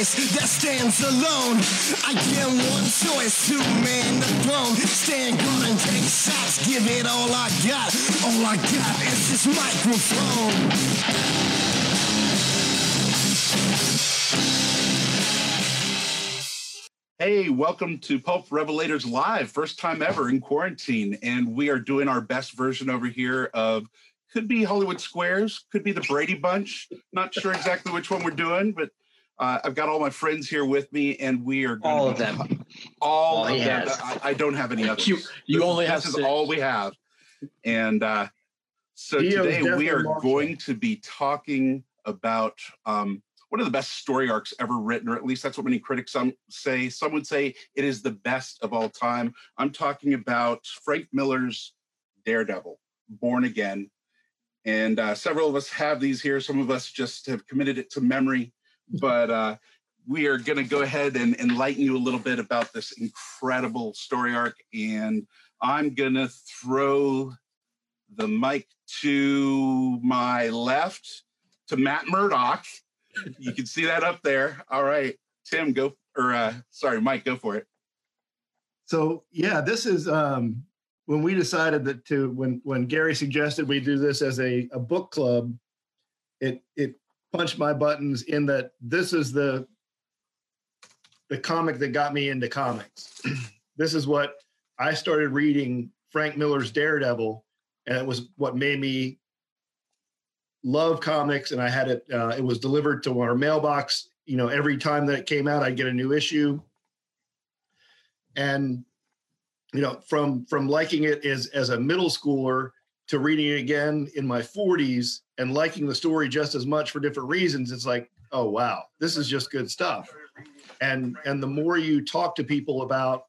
voice that stands alone. I am one choice to man the throne. Stand guard and take shots, give it all I got. All I got is this microphone. Hey, welcome to Pulp Revelators Live, first time ever in quarantine. And we are doing our best version over here of could be Hollywood Squares, could be the Brady Bunch. Not sure exactly which one we're doing, but uh, I've got all my friends here with me, and we are all of them. All, all of them. I, I, don't have any others. You, you this, only this have is six. all we have. And uh, so Dio's today we are definitely going to be talking about um, one of the best story arcs ever written, or at least that's what many critics some say. Some would say it is the best of all time. I'm talking about Frank Miller's Daredevil, Born Again. And uh, several of us have these here. Some of us just have committed it to memory, but uh, we are going to go ahead and enlighten you a little bit about this incredible story arc. And I'm going to throw the mic to my left to Matt Murdock you can see that up there. All right, Tim, go or uh, sorry, Mike, go for it. So yeah, this is um, when we decided that to when when Gary suggested we do this as a, a book club. It it punched my buttons in that this is the the comic that got me into comics. this is what I started reading Frank Miller's Daredevil, and it was what made me love comics and I had it, uh, it was delivered to our mailbox. You know, every time that it came out, I'd get a new issue. And, you know, from, from liking it as, as a middle schooler to reading it again in my 40s and liking the story just as much for different reasons, it's like, oh, wow, this is just good stuff. And, and the more you talk to people about,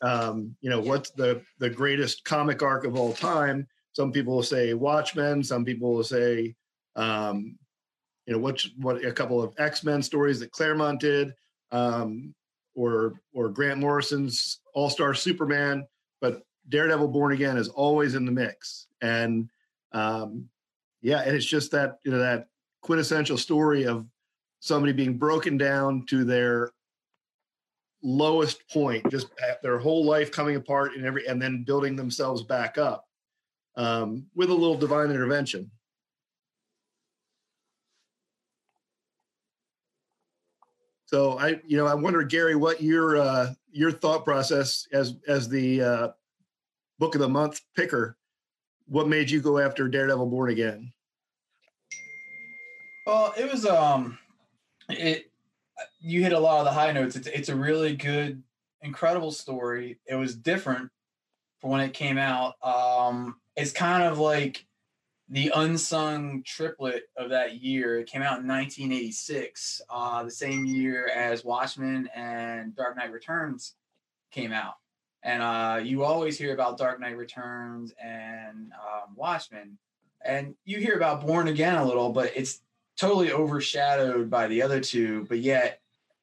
um, you know, what's the, the greatest comic arc of all time, some people will say Watchmen. Some people will say um, you know, what what a couple of X Men stories that Claremont did, um, or or Grant Morrison's All Star Superman, but Daredevil Born Again is always in the mix, and um, yeah, and it's just that you know that quintessential story of somebody being broken down to their lowest point, just their whole life coming apart and every, and then building themselves back up um, with a little divine intervention. So I, you know, I wonder, Gary, what your uh, your thought process as as the uh, book of the month picker, what made you go after Daredevil Born Again? Well, it was um, it you hit a lot of the high notes. It's it's a really good, incredible story. It was different for when it came out. Um, it's kind of like the unsung triplet of that year. It came out in 1986, uh, the same year as Watchmen and Dark Knight Returns came out. And uh, you always hear about Dark Knight Returns and um, Watchmen, and you hear about Born Again a little, but it's totally overshadowed by the other two. But yet,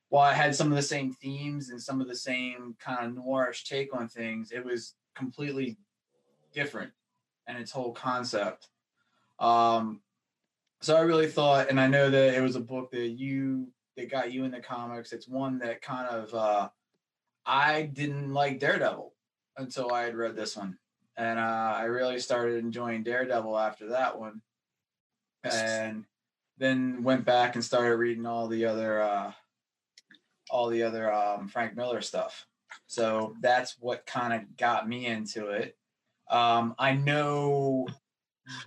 while it had some of the same themes and some of the same kind of noirish take on things, it was completely different and its whole concept. Um, so I really thought, and I know that it was a book that you that got you into comics. It's one that kind of uh, I didn't like Daredevil until I had read this one, and uh, I really started enjoying Daredevil after that one, and then went back and started reading all the other uh, all the other um, Frank Miller stuff. So that's what kind of got me into it. Um, I know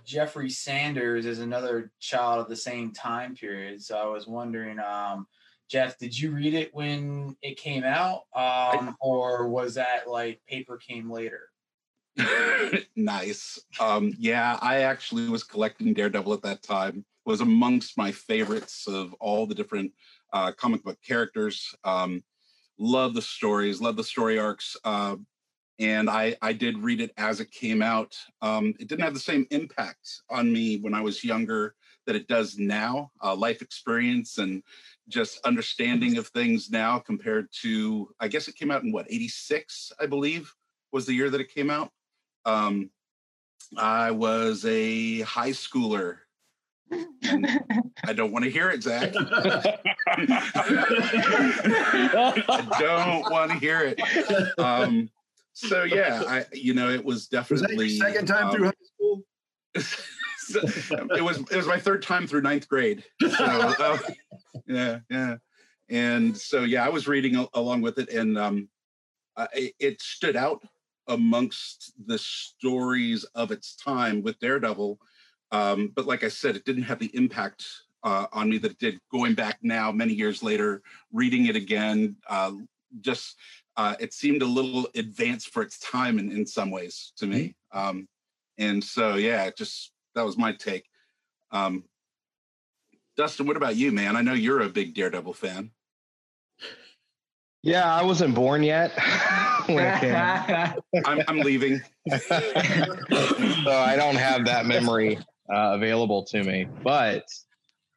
Jeffrey Sanders is another child of the same time period. So I was wondering, um, Jeff, did you read it when it came out, um, or was that like paper came later? nice. Um, yeah, I actually was collecting Daredevil at that time. Was amongst my favorites of all the different uh, comic book characters. Um, love the stories, love the story arcs. Uh, and I, I did read it as it came out. Um, it didn't have the same impact on me when I was younger that it does now. Uh, life experience and just understanding of things now compared to, I guess it came out in what, 86, I believe, was the year that it came out. Um, I was a high schooler. I don't want to hear it, Zach. I don't want to hear it. Um, so yeah, I you know it was Was definitely your second time um, through high school? it was it was my third time through ninth grade. So, uh, yeah, yeah, and so yeah, I was reading a- along with it, and um, uh, it, it stood out amongst the stories of its time with Daredevil. Um, but like I said, it didn't have the impact uh, on me that it did going back now, many years later, reading it again. Uh, just uh, it seemed a little advanced for its time in, in some ways to me. Um, and so, yeah, it just that was my take. Um, Dustin, what about you, man? I know you're a big Daredevil fan. Yeah, I wasn't born yet when it came out. I'm, I'm leaving. so I don't have that memory uh, available to me. But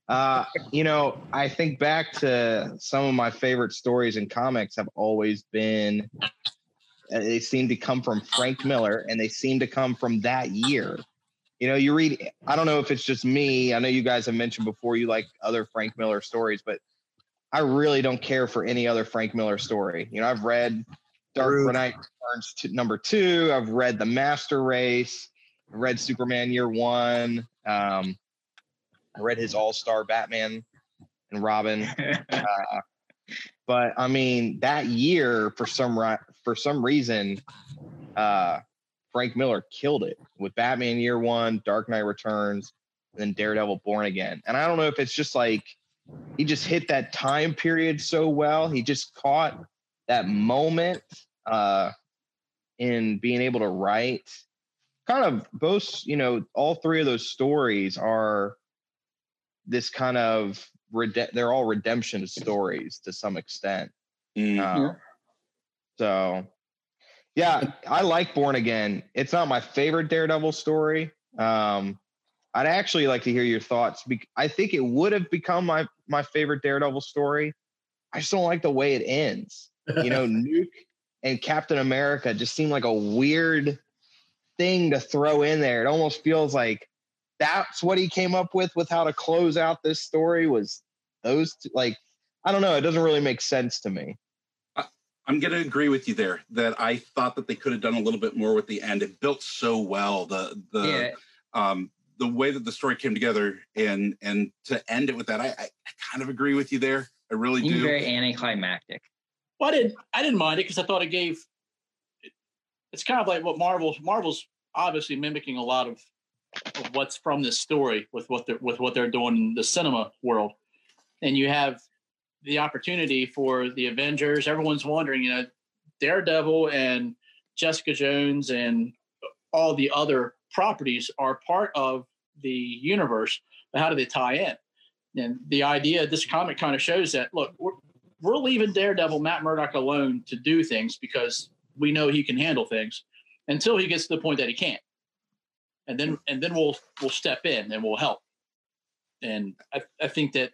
uh, you know, I think back to some of my favorite stories in comics have always been uh, they seem to come from Frank Miller and they seem to come from that year. You know, you read I don't know if it's just me. I know you guys have mentioned before you like other Frank Miller stories, but I really don't care for any other Frank Miller story. You know, I've read Dark Knight Returns to number two. I've read The Master Race. I read Superman Year One. Um, I read his All Star Batman and Robin. Uh, but I mean, that year for some ri- for some reason, uh, Frank Miller killed it with Batman Year One, Dark Knight Returns, and then Daredevil Born Again. And I don't know if it's just like he just hit that time period so well. He just caught that moment uh, in being able to write. Kind of both, you know, all three of those stories are this kind of rede- they're all redemption stories to some extent. Mm. Uh, So, yeah, I like Born Again. It's not my favorite Daredevil story. Um, I'd actually like to hear your thoughts. I think it would have become my my favorite Daredevil story. I just don't like the way it ends. You know, Nuke and Captain America just seem like a weird thing to throw in there. It almost feels like that's what he came up with with how to close out this story was those two, like I don't know. It doesn't really make sense to me. I'm going to agree with you there that I thought that they could have done a little bit more with the end. It built so well. The the yeah, um, the way that the story came together and and to end it with that, I, I, I kind of agree with you there. I really seemed do. very anticlimactic. Well, I didn't. I didn't mind it because I thought it gave. It's kind of like what Marvel. Marvel's obviously mimicking a lot of, of what's from this story with what they're with what they're doing in the cinema world, and you have the opportunity for the Avengers. Everyone's wondering, you know, Daredevil and Jessica Jones and all the other properties are part of the universe. But how do they tie in? And the idea, this comic kind of shows that. Look, we're, we're leaving Daredevil Matt Murdock alone to do things because we know he can handle things until he gets to the point that he can't. And then and then we'll we'll step in and we'll help. And I, I think that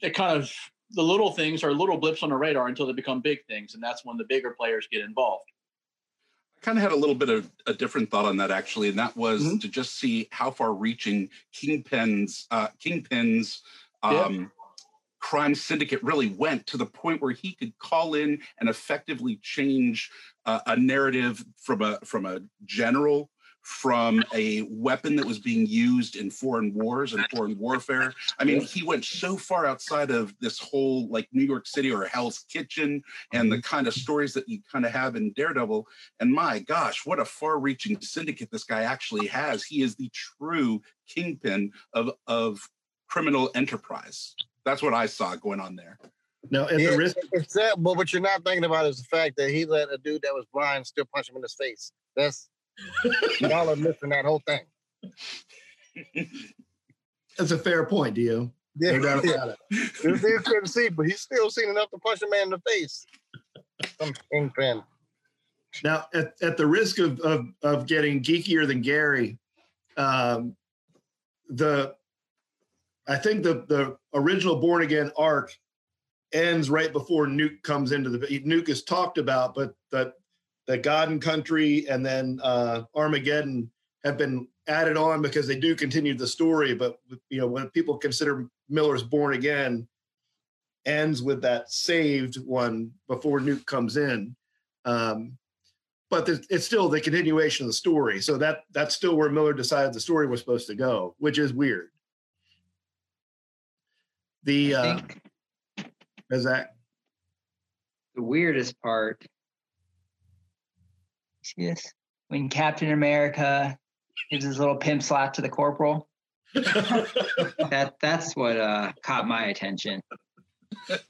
it kind of the little things are little blips on the radar until they become big things, and that's when the bigger players get involved. I kind of had a little bit of a different thought on that actually, and that was Mhm. to just see how far-reaching Kingpin's uh, Kingpin's Yeah. um, crime syndicate really went to the point where he could call in and effectively change uh, a narrative from a from a general from a weapon that was being used in foreign wars and foreign warfare. I mean, he went so far outside of this whole like New York City or Hell's Kitchen and the mm-hmm. kind of stories that you kind of have in Daredevil. And my gosh, what a far reaching syndicate this guy actually has. He is the true kingpin of, of criminal enterprise. That's what I saw going on there. Now, at Yeah, the risk, it's that, but what you're not thinking about is the fact that he let a dude that was blind still punch him in his face. That's y'all are missing that whole thing. that's a fair point, Dio. Yeah, No doubt yeah. about it. This couldn't see, but he's still seen enough to punch a man in the face. Some kingpin. Now, at, at the risk of, of, of getting geekier than Gary, um, the I think the the original Born Again arc ends right before Nuke comes into the Nuke is talked about, but that the God and Country and then uh, Armageddon have been added on because they do continue the story. But you know, when people consider Miller's Born Again, ends with that saved one before Nuke comes in. Um, but it's still the continuation of the story. So that that's still where Miller decided the story was supposed to go, which is weird. The uh, is that the weirdest part is when Captain America gives his little pimp slap to the corporal. that that's what uh, caught my attention.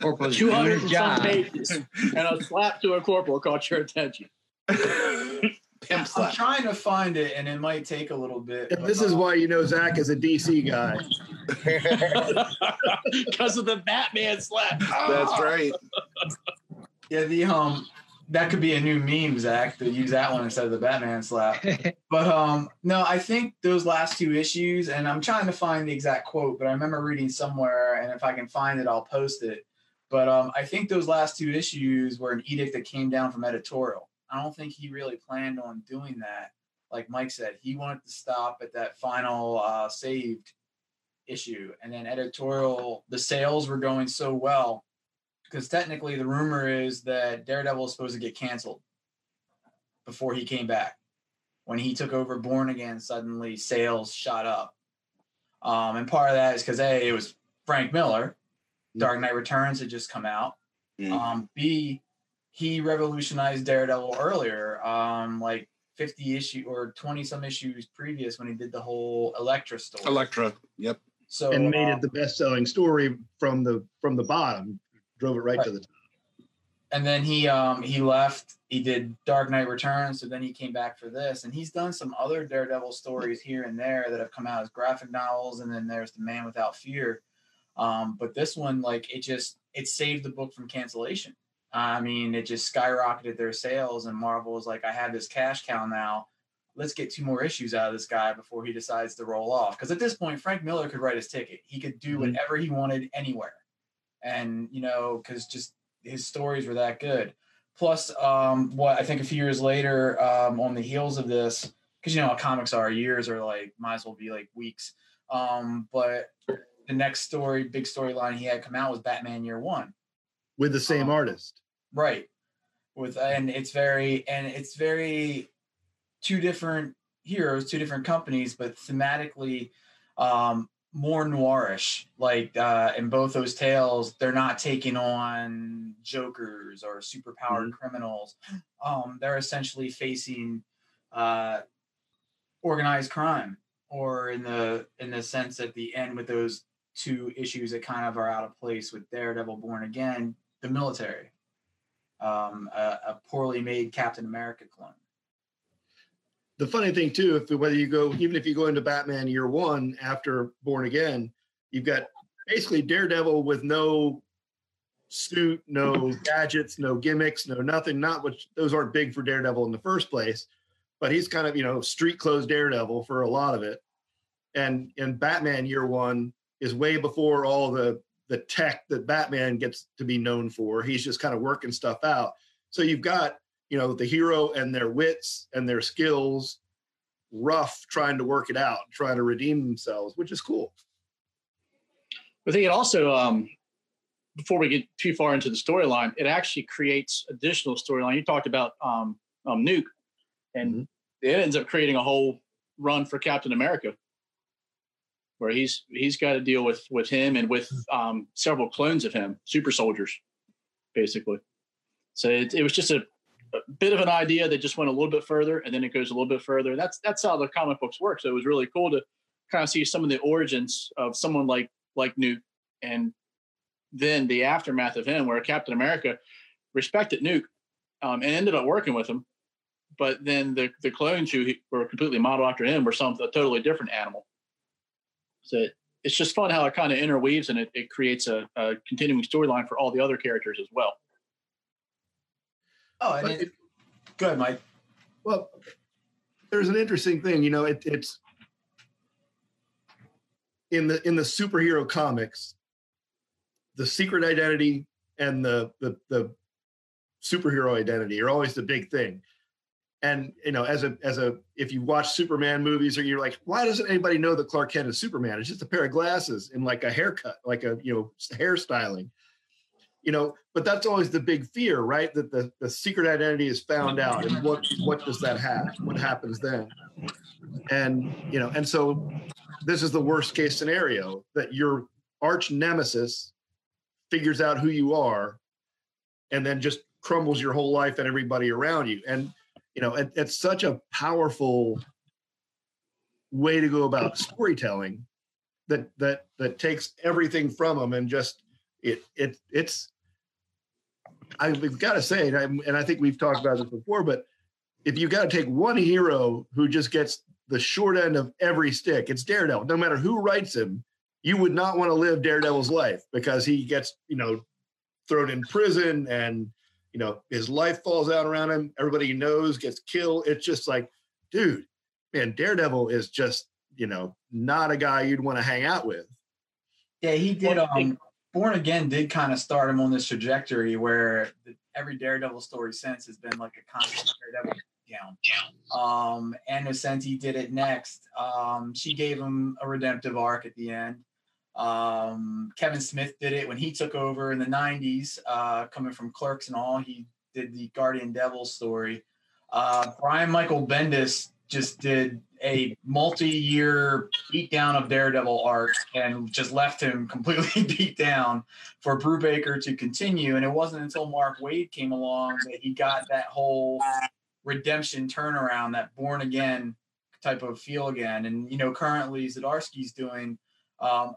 Corporal's Two doing hundred his and some job. pages, and a slap to a corporal caught your attention. Pimp I'm slap. trying to find it, and it might take a little bit. and this is why you know Zach is a DC guy. Because of the Batman slap. That's right. Yeah, the um, that could be a new meme, Zach. To use that one instead of the Batman slap. But um, no, I think those last two issues, and I'm trying to find the exact quote, but I remember reading somewhere, and if I can find it, I'll post it. But um, I think those last two issues were an edict that came down from editorial. I don't think he really planned on doing that. Like Mike said, he wanted to stop at that final uh, saved issue, and then editorial. The sales were going so well because technically the rumor is that Daredevil is supposed to get canceled before he came back when he took over Born Again, suddenly sales shot up. Um, and part of that is because A, it was Frank Miller. Dark Knight Returns had just come out. Mm. Um, B, he revolutionized Daredevil earlier, um, like 50 issue or 20 some issues previous when he did the whole Elektra story. Elektra. Yep. So and made um, it the best-selling story from the from the bottom, drove it right, to the top. and then he um he left he did dark knight returns so then he came back for this and he's done some other daredevil stories here and there that have come out as graphic novels and then there's the man without fear. Um but this one like it just it saved the book from cancellation. I mean it just skyrocketed their sales and marvel was like i have this cash cow now. Let's get two more issues out of this guy before he decides to roll off. Because at this point frank miller could write his ticket. He could do Mhm. whatever he wanted anywhere and you know because just his stories were that good. Plus, um, what I think a few years later, um, on the heels of this, because you know how comics are, years are like might as well be like weeks. Um, but the next story, big storyline he had come out was Batman Year One, with the same Um, artist. right? With and it's very and it's very two different heroes, two different companies, but thematically um, more noirish. Like uh, in both those tales, they're not taking on jokers or superpowered criminals. Um, they're essentially facing uh, organized crime, or in the in the sense at the end with those two issues that kind of are out of place with Daredevil Born Again, the military, um, a, a poorly made Captain America clone. The funny thing too, if whether you go even if you go into Batman Year One after Born Again, you've got basically Daredevil with no suit, no gadgets, no gimmicks, no nothing. Not which those aren't big for Daredevil in the first place, but he's kind of you know street clothes Daredevil for a lot of it. And in Batman Year One is way before all the the tech that Batman gets to be known for. He's just kind of working stuff out. So you've got you know the hero and their wits and their skills rough trying to work it out trying to redeem themselves which is cool I think it also, um, before we get too far into the storyline, it actually creates additional storyline. You talked about um, um, Nuke, and it ends up creating a whole run for Captain America, where he's he's got to deal with with him and with um, several clones of him, super soldiers, basically. So it, it was just a, a bit of an idea that just went a little bit further, and then it goes a little bit further. That's that's how the comic books work. So it was really cool to kind of see some of the origins of someone like like Nuke, and then the aftermath of him, where Captain America respected Nuke um, and ended up working with him, but then the the clones who were completely modeled after him were some a totally different animal. So it, it's just fun how it kind of interweaves and it, it creates a, a continuing storyline for all the other characters as well. Oh, and But it, go ahead, Mike. well there's an interesting thing you know it, it's in the in the superhero comics the secret identity and the the, the superhero identity are always the big thing. And you know as a as a if you watch superman movies or you're like why doesn't anybody know that clark kent is superman? It's just a pair of glasses and like a haircut like a you know hairstyling you know, but that's always the big fear, right? That the, the secret identity is found out. And what what does that have? What happens then? And you know, and so this is the worst case scenario that your arch nemesis figures out who you are and then just crumbles your whole life and everybody around you. And you know, it, it's such a powerful way to go about storytelling that that that takes everything from them and just it it it's I've got to say, and, I'm, and I think we've talked about this before, but if you got to take one hero who just gets the short end of every stick, it's Daredevil. No matter who writes him, you would not want to live Daredevil's life because he gets, you know, thrown in prison and, you know, his life falls out around him. Everybody he knows gets killed. It's just like, dude, man, Daredevil is just, you know, not a guy you'd want to hang out with. Yeah, he did. Um, Born Again did kind of start him on this trajectory where every Daredevil story since has been like a constant Daredevil down. Um, Anna Nocenti did it next. Um, she gave him a redemptive arc at the end. Um, Kevin Smith did it when he took over in the 90s, uh, coming from Clerks and all. He did the Guardian Devil story. Uh, Brian Michael Bendis just did a multi-year beatdown of Daredevil arc and just left him completely beat down for Brubaker to continue. And it wasn't until Mark Waid came along that he got that whole redemption turnaround, that born again type of feel again. And you know, currently Zdarsky's doing um,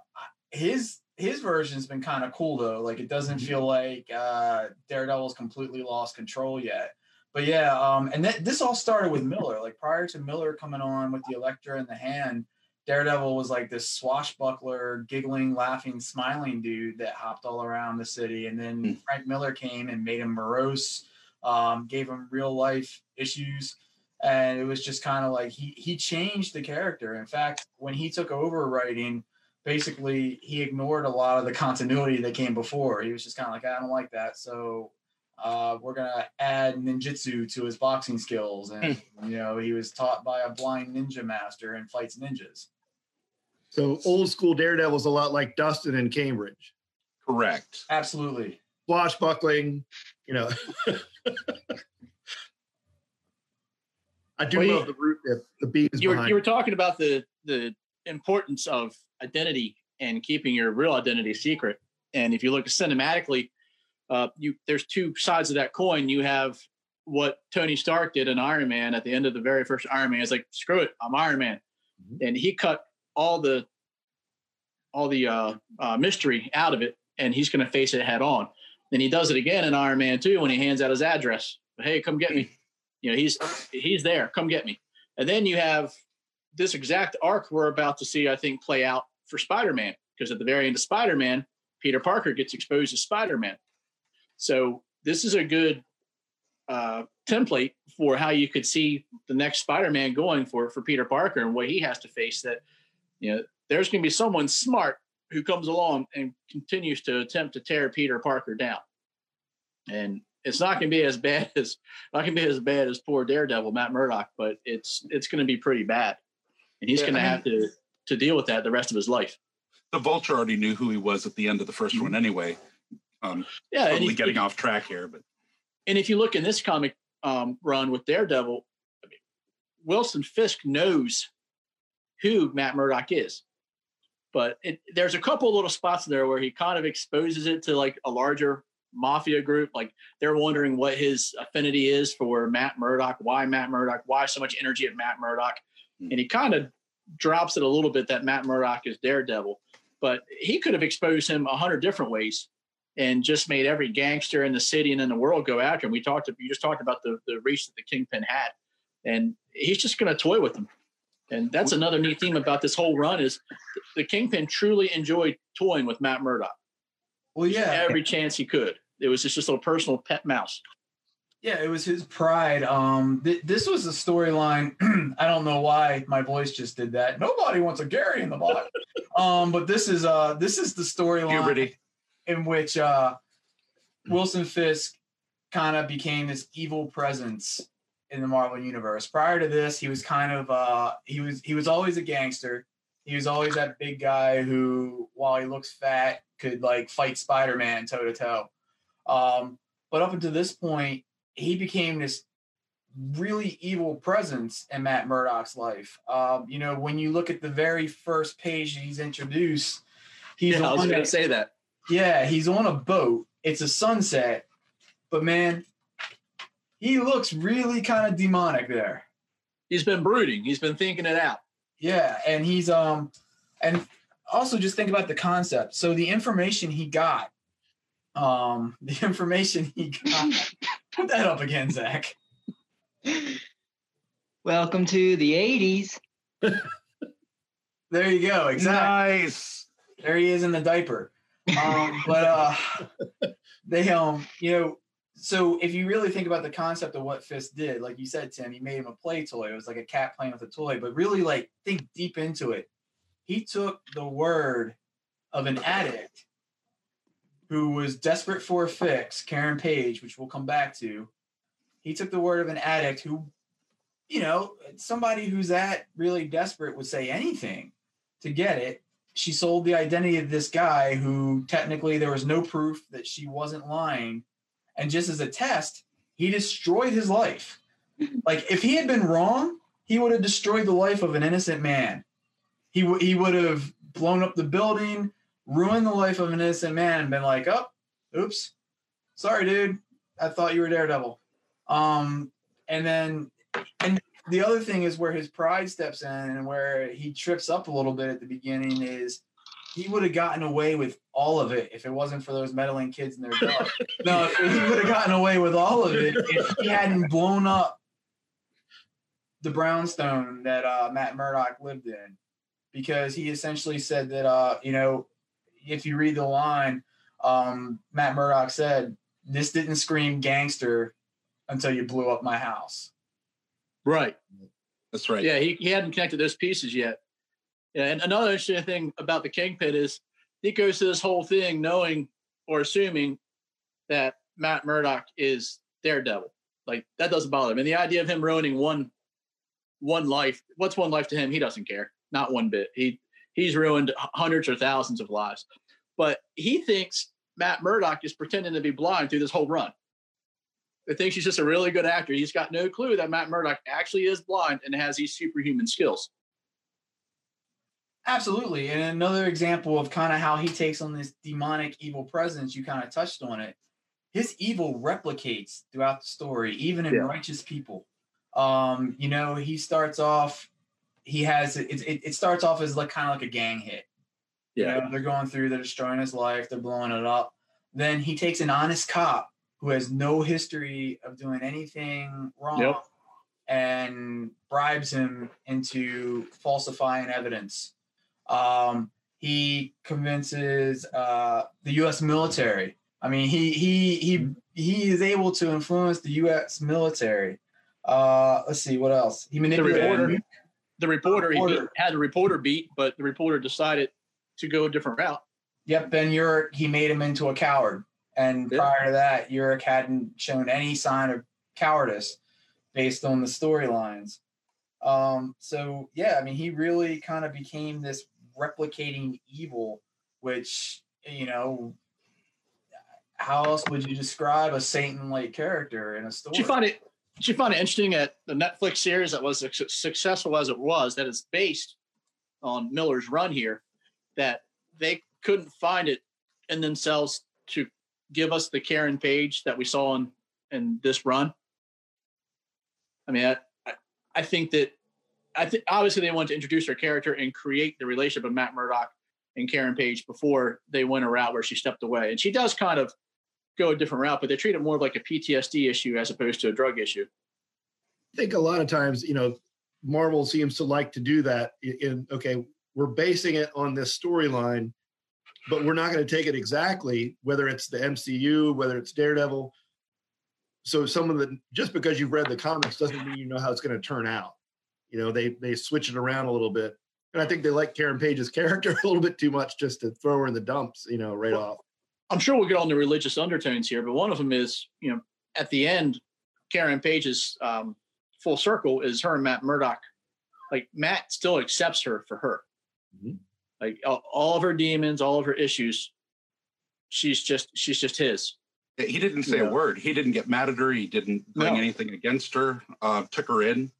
his his version's been kind of cool though. Like it doesn't feel like uh, Daredevil's completely lost control yet. But yeah, um, and th- this all started with Miller. Like prior to Miller coming on with the Elektra in the hand, Daredevil was like this swashbuckler, giggling, laughing, smiling dude that hopped all around the city. And then Frank Miller came and made him morose, um, gave him real life issues. And it was just kind of like he he changed the character. In fact, when he took over writing, basically he ignored a lot of the continuity that came before. He was just kind of like, I don't like that. So uh, we're gonna add ninjutsu to his boxing skills, and you know he was taught by a blind ninja master and fights ninjas. So old school Daredevil's a lot like Dustin in Cambridge. Correct. Absolutely. Swashbuckling, you know. I do Well, you- love the root the, the bees you were you were talking about the the importance of identity and keeping your real identity secret. And if you look cinematically, uh, you there's two sides of that coin. You have what Tony Stark did in Iron Man at the end of the very first Iron Man. It's like screw it, I'm Iron Man, and he cut all the all the uh, uh, mystery out of it, and he's going to face it head on. Then he does it again in Iron Man 2 when he hands out his address. Hey, come get me. You know, he's he's there. Come get me. And then you have this exact arc we're about to see, I think, play out for Spider-Man, because at the very end of Spider-Man, Peter Parker gets exposed as Spider-Man. So this is a good uh, template for how you could see the next Spider-Man going for for Peter Parker and what he has to face. That you know, there's going to be someone smart who comes along and continues to attempt to tear Peter Parker down, and it's not going to be as bad as not going to be as bad as poor Daredevil Matt Murdock, but it's it's going to be pretty bad, and he's Yeah, going to I mean- have to to deal with that the rest of his life. The Vulture already knew who he was at the end of the 1st one anyway. Um, Yeah, totally if- getting off track here, but And if you look in this comic um, run with Daredevil, I mean, Wilson Fisk knows who Matt Murdock is, but it, there's a couple little spots there where he kind of exposes it to like a larger mafia group. Like they're wondering what his affinity is for Matt Murdock, why Matt Murdock, why so much energy at Matt Murdock, Hmm. and he kind of drops it a little bit that Matt Murdock is Daredevil, but he could have exposed him a hundred different ways and just made every gangster in the city and in the world go after him. We talked, you just talked about the, the reach that the Kingpin had, and he's just going to toy with them. And that's another neat theme about this whole run is the Kingpin truly enjoyed toying with Matt Murdock Well, yeah, every chance he could. It was just this little personal pet mouse. yeah, it was his pride. Um, th- this was a storyline. I don't know why my voice just did that. Nobody wants a Gary in the box. um, but this is uh, this is the storyline puberty. In which uh, Wilson Fisk kind of became this evil presence in the Marvel universe. Prior to this, he was kind of uh, he was he was always a gangster. He was always that big guy who, while he looks fat, could like fight Spider Man toe to toe. Um, but up until this point, he became this really evil presence in Matt Murdock's life. Um, you know, when you look at the very first page that he's introduced, he's yeah, I was going to say that. Yeah, he's on a boat. It's a sunset, but man, he looks really kind of demonic there. He's been brooding. He's been thinking it out. Yeah, and he's um and also just think about the concept. So the information he got, um, the information he got. put that up again, Zach. Welcome to the 80s. There you go. Exactly. Nice. There he is in the diaper. Um, but uh, they um, you know, so if you really think about the concept of what Fisk did, like you said, Tim, he made him a play toy. It was like a cat playing with a toy. But really, like think deep into it. He took the word of an addict who was desperate for a fix, Karen Page, which we'll come back to. He took the word of an addict who, you know, somebody who's that really desperate would say anything to get it. She sold the identity of this guy who technically there was no proof that she wasn't lying. And just as a test, he destroyed his life. Like if he had been wrong, he would have destroyed the life of an innocent man. He would he would have blown up the building, ruined the life of an innocent man, and been like, "Oh, oops, sorry, dude. I thought you were Daredevil." Um, and then, the other thing is where his pride steps in and where he trips up a little bit at the beginning is he would have gotten away with all of it if it wasn't for those meddling kids and their dog. no, he would have gotten away with all of it if he hadn't blown up the brownstone that uh, Matt Murdock lived in, because he essentially said that uh, you know, if you read the line, um, Matt Murdock said, "This didn't scream gangster until you blew up my house." Right. That's right. Yeah, he, he hadn't connected those pieces yet. Yeah, and another interesting thing about the Kingpin is he goes to this whole thing knowing or assuming that Matt Murdock is Daredevil. Like that doesn't bother him. And the idea of him ruining one one life, what's one life to him? He doesn't care. Not one bit. He he's ruined hundreds or thousands of lives. But he thinks Matt Murdock is pretending to be blind through this whole run. He thinks he's just a really good actor. He's got no clue that Matt Murdock actually is blind and has these superhuman skills. Absolutely. And another example of kind of how he takes on this demonic evil presence, you kind of touched on it. His evil replicates throughout the story, even in Yeah. righteous people. Um, you know, he starts off, he has it, it, it starts off as like kind of like a gang hit. You Yeah. know, they're going through, they're destroying his life, they're blowing it up. Then he takes an honest cop who has no history of doing anything wrong Yep. and bribes him into falsifying evidence. Um, he convinces uh, the U.S. military. I mean, he he he he is able to influence the U.S. military. Uh, let's see what else. He The manipulated. reporter, the reporter, he beat, had the reporter beat, but the reporter decided to go a different route. Yep, Ben Urich, he made him into a coward. And Yeah. prior to that, Urich hadn't shown any sign of cowardice based on the storylines. Um, so yeah, I mean, he really kind of became this replicating evil, which you know, how else would you describe a Satan-like character in a story? Did you find it? Did you find it interesting that the Netflix series that was as successful as it was, that is based on Miller's run here, that they couldn't find it in themselves to give us the Karen Page that we saw in in this run. I mean, I, I, think that I think obviously they wanted to introduce her character and create the relationship of Matt Murdock and Karen Page before they went a route where she stepped away, and she does kind of go a different route, but they treat it more like a PTSD issue as opposed to a drug issue. I think a lot of times, you know, Marvel seems to like to do that. In okay, we're basing it on this storyline, but we're not going to take it exactly, whether it's the MCU, whether it's Daredevil. So some of the just because you've read the comics doesn't mean you know how it's going to turn out. You know, they they switch it around a little bit, and I think they like Karen Page's character a little bit too much just to throw her in the dumps. You know, right off. I'm sure we'll get on the religious undertones here, but one of them is, you know, at the end, Karen Page's um, full circle is her and Matt Murdock. Like Matt still accepts her for her. Mhm. Like all, all of her demons, all of her issues, she's just she's just his. He didn't say Yeah. a word. He didn't get mad at her. He didn't bring No. anything against her. Uh, took her in.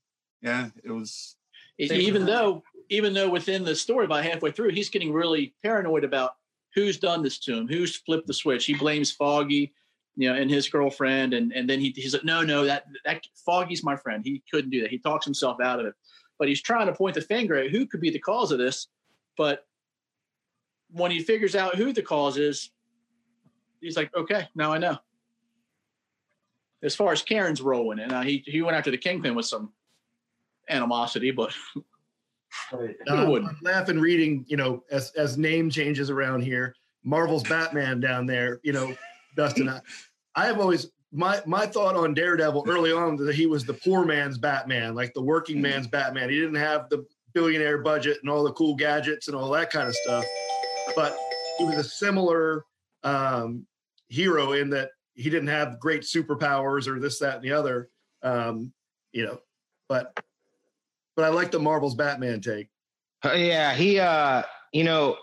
Yeah, it was. Thank you. even though even though within the story by halfway through he's getting really paranoid about who's done this to him who's flipped the switch he blames foggy you know and his girlfriend and and then he, he's like no no that that foggy's my friend he couldn't do that he talks himself out of it but he's trying to point the finger at who could be the cause of this but when he figures out who the cause is he's like okay now i know as far as karen's rolling and uh, he he went after the kingpin with some animosity but Right. Um, wouldn't? I'm laughing reading, you know, as as name changes around here. Marvel's Batman down there, you know, Dustin. I, I have always my my thought on Daredevil early on that he was the poor man's Batman, like the working man's Batman. He didn't have the billionaire budget and all the cool gadgets and all that kind of stuff, but he was a similar um, hero in that he didn't have great superpowers or this, that, and the other. Um, you know, but but I like the Marvel's Batman take. Uh, yeah, he uh you know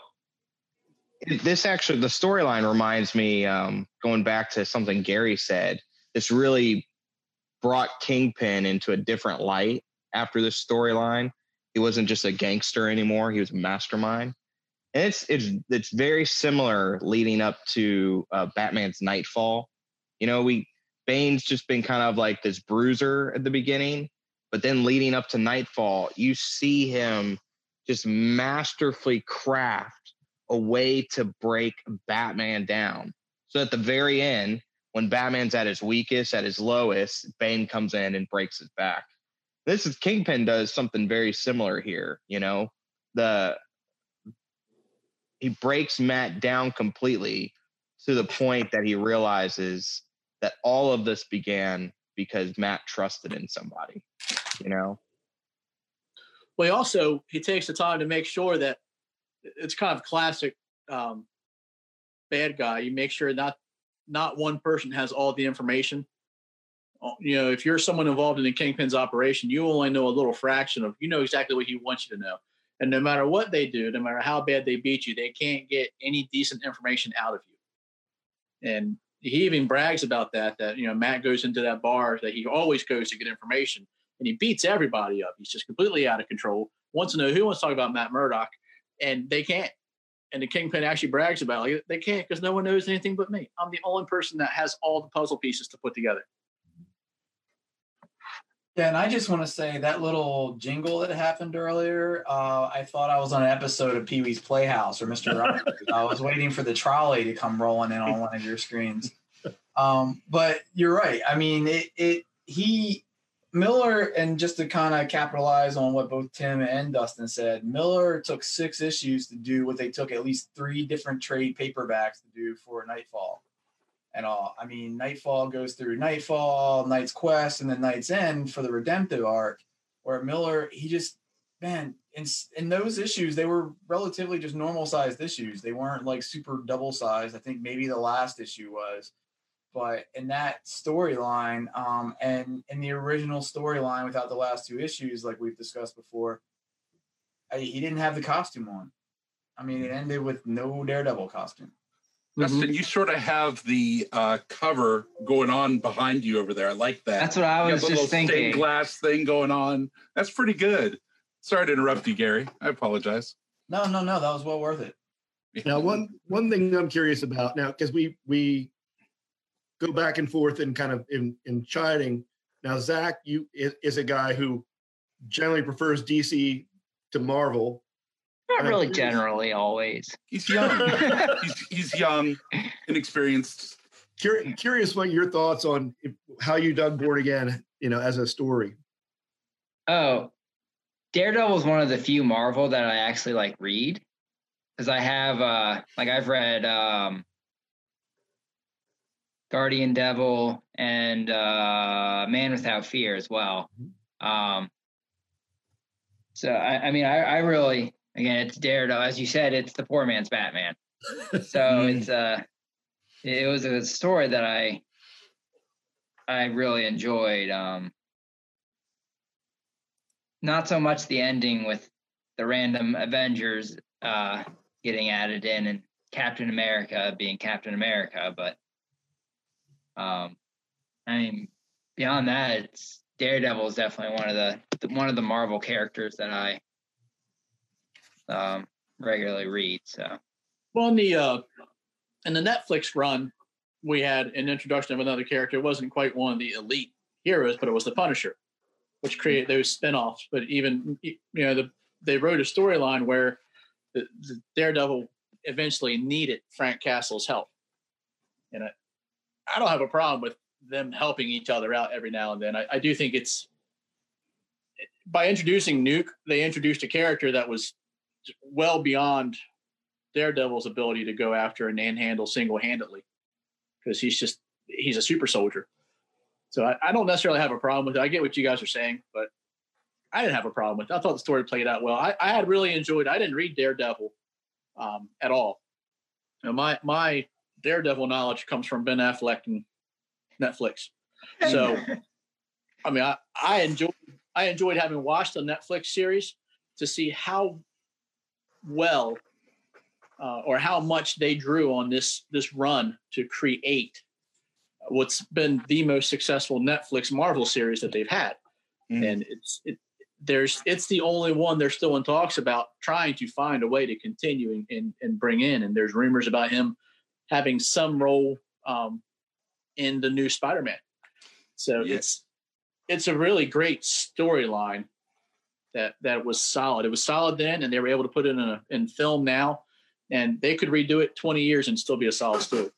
this actually the storyline reminds me um going back to something Gary said. This really brought Kingpin into a different light after this storyline. He wasn't just a gangster anymore, he was a mastermind. And it's it's it's very similar leading up to uh, Batman's Knightfall. You know, we Bane's just been kind of like this bruiser at the beginning, but then leading up to Knightfall, you see him just masterfully craft a way to break Batman down. So at the very end, when Batman's at his weakest, at his lowest, Bane comes in and breaks his back. This is Kingpin does something very similar here, you know. The he breaks Matt down completely to the point that he realizes that all of this began because Matt trusted in somebody, you know. Well, he also he takes the time to make sure that it's kind of classic um, bad guy. You make sure not not one person has all the information. Uh, You know, if you're someone involved in the Kingpin's operation, you only know a little fraction of. You know exactly what he wants you to know, and no matter what they do, no matter how bad they beat you, they can't get any decent information out of you. And he even brags about that. That you know, Matt goes into that bar that he always goes to get information and he beats everybody up. He's just completely out of control. Wants to know who wants to talk about Matt Murdock, and they can't. And the Kingpin actually brags about it. Like, they can't because no one knows anything but me. I'm the only person that has all the puzzle pieces to put together. Yeah, and I just want to say that little jingle that happened earlier. Uh, I thought I was on an episode of Pee Wee's Playhouse or Mr. Rogers. I was waiting for the trolley to come rolling in on one of your screens. Um, but you're right. I mean, it, it he Miller, and just to kind of capitalize on what both Tim and Dustin said, Miller took six issues to do what they took at least three different trade paperbacks to do for Knightfall and all. I mean, Knightfall goes through Knightfall, Night's Quest, and then KnightsEnd for the redemptive arc, where Miller, he just, man, in, in those issues, they were relatively just normal sized issues. They weren't like super double sized. I think maybe the last issue was. But in that storyline, um, and in the original storyline without the last two issues, like we've discussed before, I, he didn't have the costume on. I mean, it ended with no Daredevil costume. Dustin, you sort of have the uh, cover going on behind you over there. I like that. That's what I You got was just little stained thinking. glass thing going on. That's pretty good. Sorry to interrupt you, Gary. I apologize. No, no, no, that was well worth it. Now, one one thing I'm curious about now, because we we go back and forth and kind of in in chiding. Now, Zach, you is, is a guy who generally prefers DC to Marvel. Not I'm really generally always. He's young. he's, he's young, inexperienced. Cur- curious what your thoughts on if, how you dug Born Again, you know, as a story. Oh, Daredevil is one of the few Marvel that I actually like read because I have uh like I've read um Guardian Devil and uh Man Without Fear as well. Um so I, I mean I, I really again it's Daredevil as you said it's the poor man's Batman. So it's uh it was a story that I I really enjoyed. Um not so much the ending with the random Avengers uh, getting added in and Captain America being Captain America, but Um, I mean, beyond that, it's Daredevil is definitely one of the, the one of the Marvel characters that I um, regularly read. So Well, in the uh, in the Netflix run, we had an introduction of another character. It wasn't quite one of the elite heroes, but it was the Punisher, which created those spin-offs. But even you know, the they wrote a storyline where the, the Daredevil eventually needed Frank Castle's help, and I, I don't have a problem with them helping each other out every now and then. I, I do think it's by introducing Nuke, they introduced a character that was well beyond Daredevil's ability to go after and handle single handedly because he's just he's a super soldier. So I, I, don't necessarily have a problem with it. I get what you guys are saying, but I didn't have a problem with it. I thought the story played out well. I, I had really enjoyed I didn't read Daredevil um, at all. You know, my my Daredevil knowledge comes from Ben Affleck and Netflix. So I mean I, I enjoyed I enjoyed having watched the Netflix series to see how well uh, or how much they drew on this this run to create what's been the most successful Netflix Marvel series that they've had, mm. and it's it, there's it's the only one they're still in talks about trying to find a way to continue and and, and bring in, and there's rumors about him having some role um, in the new Spider-Man. So it's it's a really great storyline that that was solid. It was solid then, and they were able to put it in a in film now and they could redo it 20 years and still be a solid story.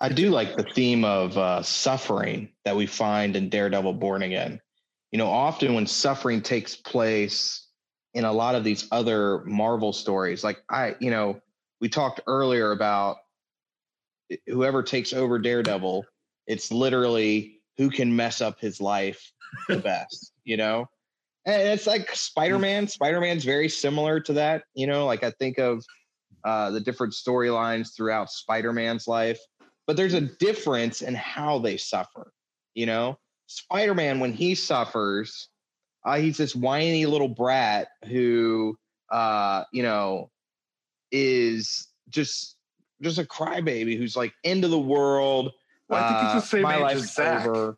I do like the theme of uh, suffering that we find in Daredevil Born Again. You know, often when suffering takes place in a lot of these other Marvel stories, like I, you know, we talked earlier about whoever takes over Daredevil, it's literally who can mess up his life the best, you know? And it's like Spider Man. Spider Man's very similar to that, you know, like I think of uh, the different storylines throughout Spider-Man's life, but there's a difference in how they suffer. You know, Spider-Man when he suffers, uh, he's this whiny little brat who, uh, you know, is just just a crybaby who's like into the world. Well, I think he's the same uh, age as Zach. Over.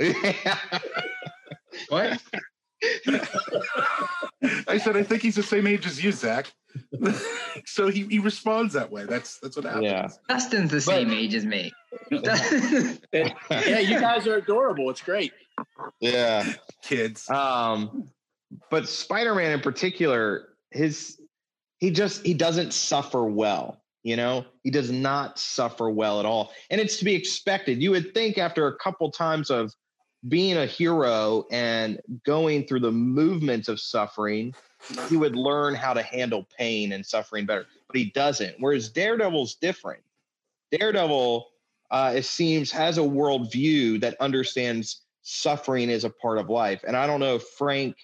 what? I said I think he's the same age as you, Zach. so he, he responds that way. That's that's what happens. Yeah. Dustin's the same age as me. yeah, you guys are adorable. It's great. Yeah. Kids. Um but Spider-Man in particular, his he just he doesn't suffer well. You know, he does not suffer well at all. And it's to be expected. You would think after a couple times of being a hero and going through the movements of suffering, he would learn how to handle pain and suffering better. But he doesn't. Whereas Daredevil's different. Daredevil, uh, it seems, has a worldview that understands suffering is a part of life. And I don't know if Frank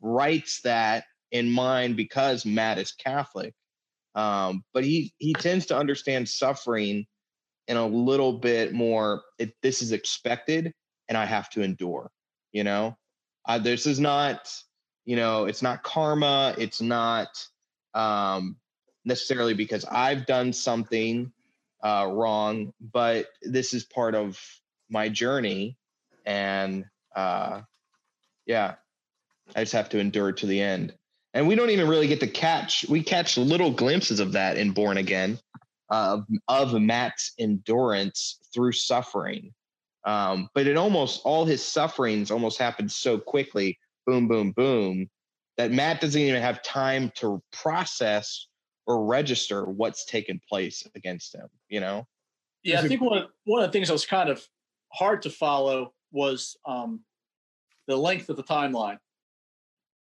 writes that in mind because Matt is Catholic. Um, but he he tends to understand suffering in a little bit more. It, this is expected, and I have to endure. You know, uh, this is not you know it's not karma it's not um, necessarily because i've done something uh, wrong but this is part of my journey and uh, yeah i just have to endure to the end and we don't even really get to catch we catch little glimpses of that in born again uh, of matt's endurance through suffering um, but it almost all his sufferings almost happened so quickly boom, boom, boom, that Matt doesn't even have time to process or register what's taken place against him, you know? Yeah, I think one of, one of the things that was kind of hard to follow was um, the length of the timeline.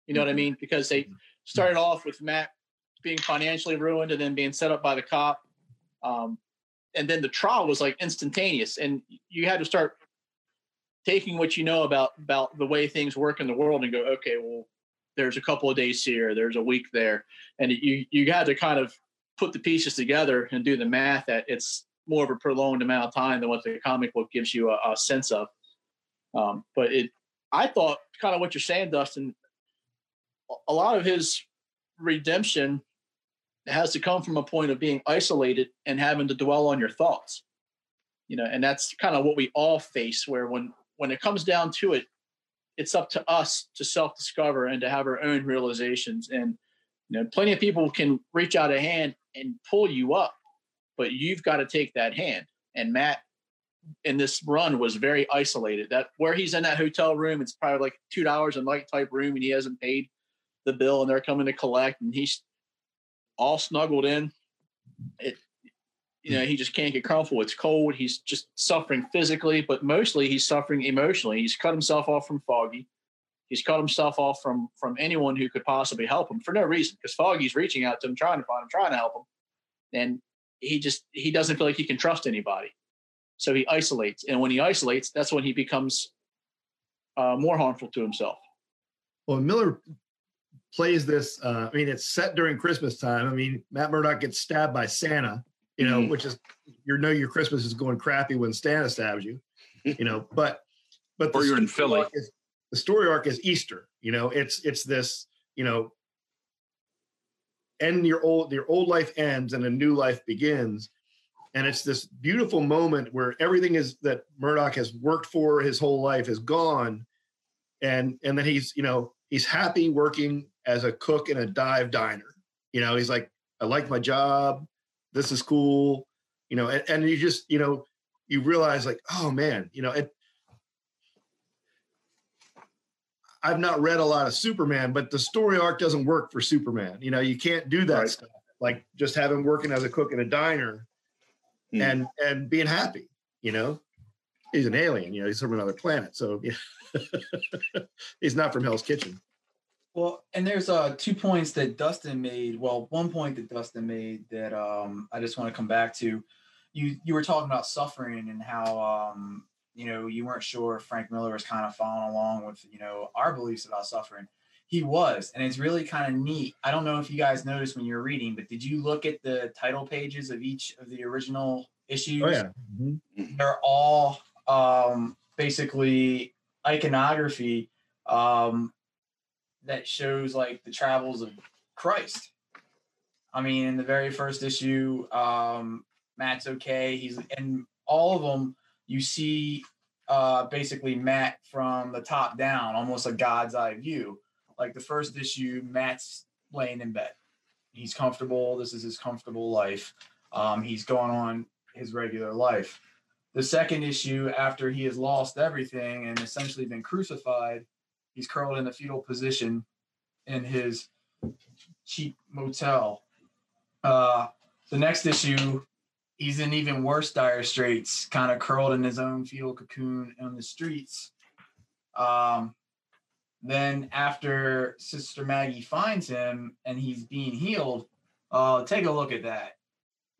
You know what I mean? Because they started off with Matt being financially ruined and then being set up by the cop. Um, and then the trial was like instantaneous. And you had to start taking what you know about about the way things work in the world and go, okay, well, there's a couple of days here, there's a week there, and you you had to kind of put the pieces together and do the math that it's more of a prolonged amount of time than what the comic book gives you a, a sense of. Um, but it, I thought, kind of what you're saying, Dustin. A lot of his redemption has to come from a point of being isolated and having to dwell on your thoughts you know, and that's kind of what we all face. Where when when it comes down to it, it's up to us to self discover and to have our own realizations. And you know, plenty of people can reach out a hand and pull you up, but you've got to take that hand. And Matt in this run was very isolated. That where he's in that hotel room, it's probably like two dollars a night type room, and he hasn't paid the bill, and they're coming to collect, and he's all snuggled in. It, you know, he just can't get comfortable. It's cold. He's just suffering physically, but mostly he's suffering emotionally. He's cut himself off from Foggy. He's cut himself off from from anyone who could possibly help him for no reason, because Foggy's reaching out to him, trying to find him, trying to help him, and he just he doesn't feel like he can trust anybody. So he isolates, and when he isolates, that's when he becomes uh, more harmful to himself. Well, Miller plays this. Uh, I mean, it's set during Christmas time. I mean, Matt Murdock gets stabbed by Santa. You know, Mhm. which is you know your Christmas is going crappy when Santa stabs you. You know, but but Or you're in Philly. is- the story arc is Easter. You know, it's it's this. You know, end your old your old life ends and a new life begins and it's this beautiful moment where everything is that murdock has worked for his whole life is gone and and then he's you know he's happy working as a cook in a dive diner you know he's like i like my job this is cool you know and, and you just you know you realize like oh man you know it I've not read a lot of Superman, but the story arc doesn't work for Superman. You know, you can't do that Right. stuff. Like just have him working as a cook in a diner Mm. and and being happy, you know. He's an alien, you know, he's from another planet. So yeah. he's not from Hell's Kitchen. Well, and there's uh two points that Dustin made. Well, one point that Dustin made that um I just want to come back to. You you were talking about suffering and how um you know you weren't sure if Frank Miller was kind of following along with you know our beliefs about suffering. He was, and it's really kind of neat. I don't know if you guys noticed when you were reading, but did you look at the title pages of each of the original issues? Oh yeah. Mhm. they're all um, basically iconography um, that shows like the travels of Christ. I mean, in the very first issue, um, Matt's okay. He's in all of them. You see uh, basically Matt from the top down, almost a God's eye view. Like the first issue, Matt's laying in bed. He's comfortable. This is his comfortable life. Um, he's going on his regular life. The second issue, after he has lost everything and essentially been crucified, he's curled in a fetal position in his cheap motel. Uh, the next issue, he's in even worse dire straits, kind of curled in his own fetal cocoon on the streets. Um, then, after Sister Maggie finds him and he's being healed, uh, take a look at that.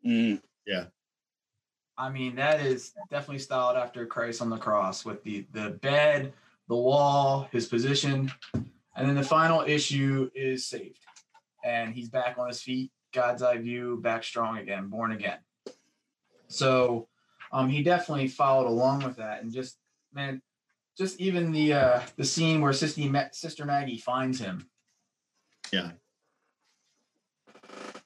Mm. I mean, that is definitely styled after Christ on the cross with the the bed, the wall, his position, and then the final issue is saved, and he's back on his feet, God's eye view, back strong again, born again. So, um, he definitely followed along with that, and just man, just even the uh the scene where Sister Ma- Sister Maggie finds him. Yeah.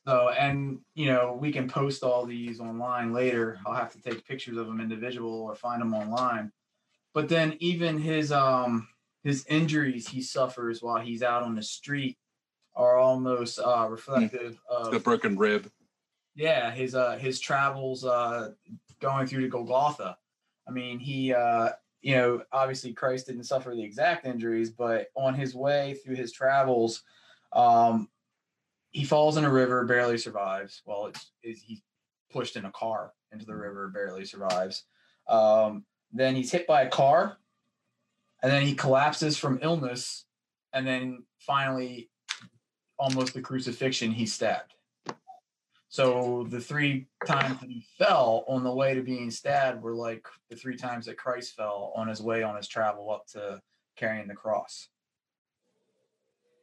So, and you know, we can post all these online later. I'll have to take pictures of them individual or find them online. But then even his um his injuries he suffers while he's out on the street are almost uh reflective of The broken rib. yeah, his uh his travels uh going through to Golgotha. I mean, he uh you know, obviously Christ didn't suffer the exact injuries, but on his way through his travels, um he falls in a river, barely survives. Well, it's, it's he's pushed in a car into the river, barely survives. Um, then he's hit by a car, and then he collapses from illness, and then finally, almost the crucifixion, he's stabbed. So the three times that he fell on the way to being stabbed were like the three times that Christ fell on his way on his travel up to carrying the cross.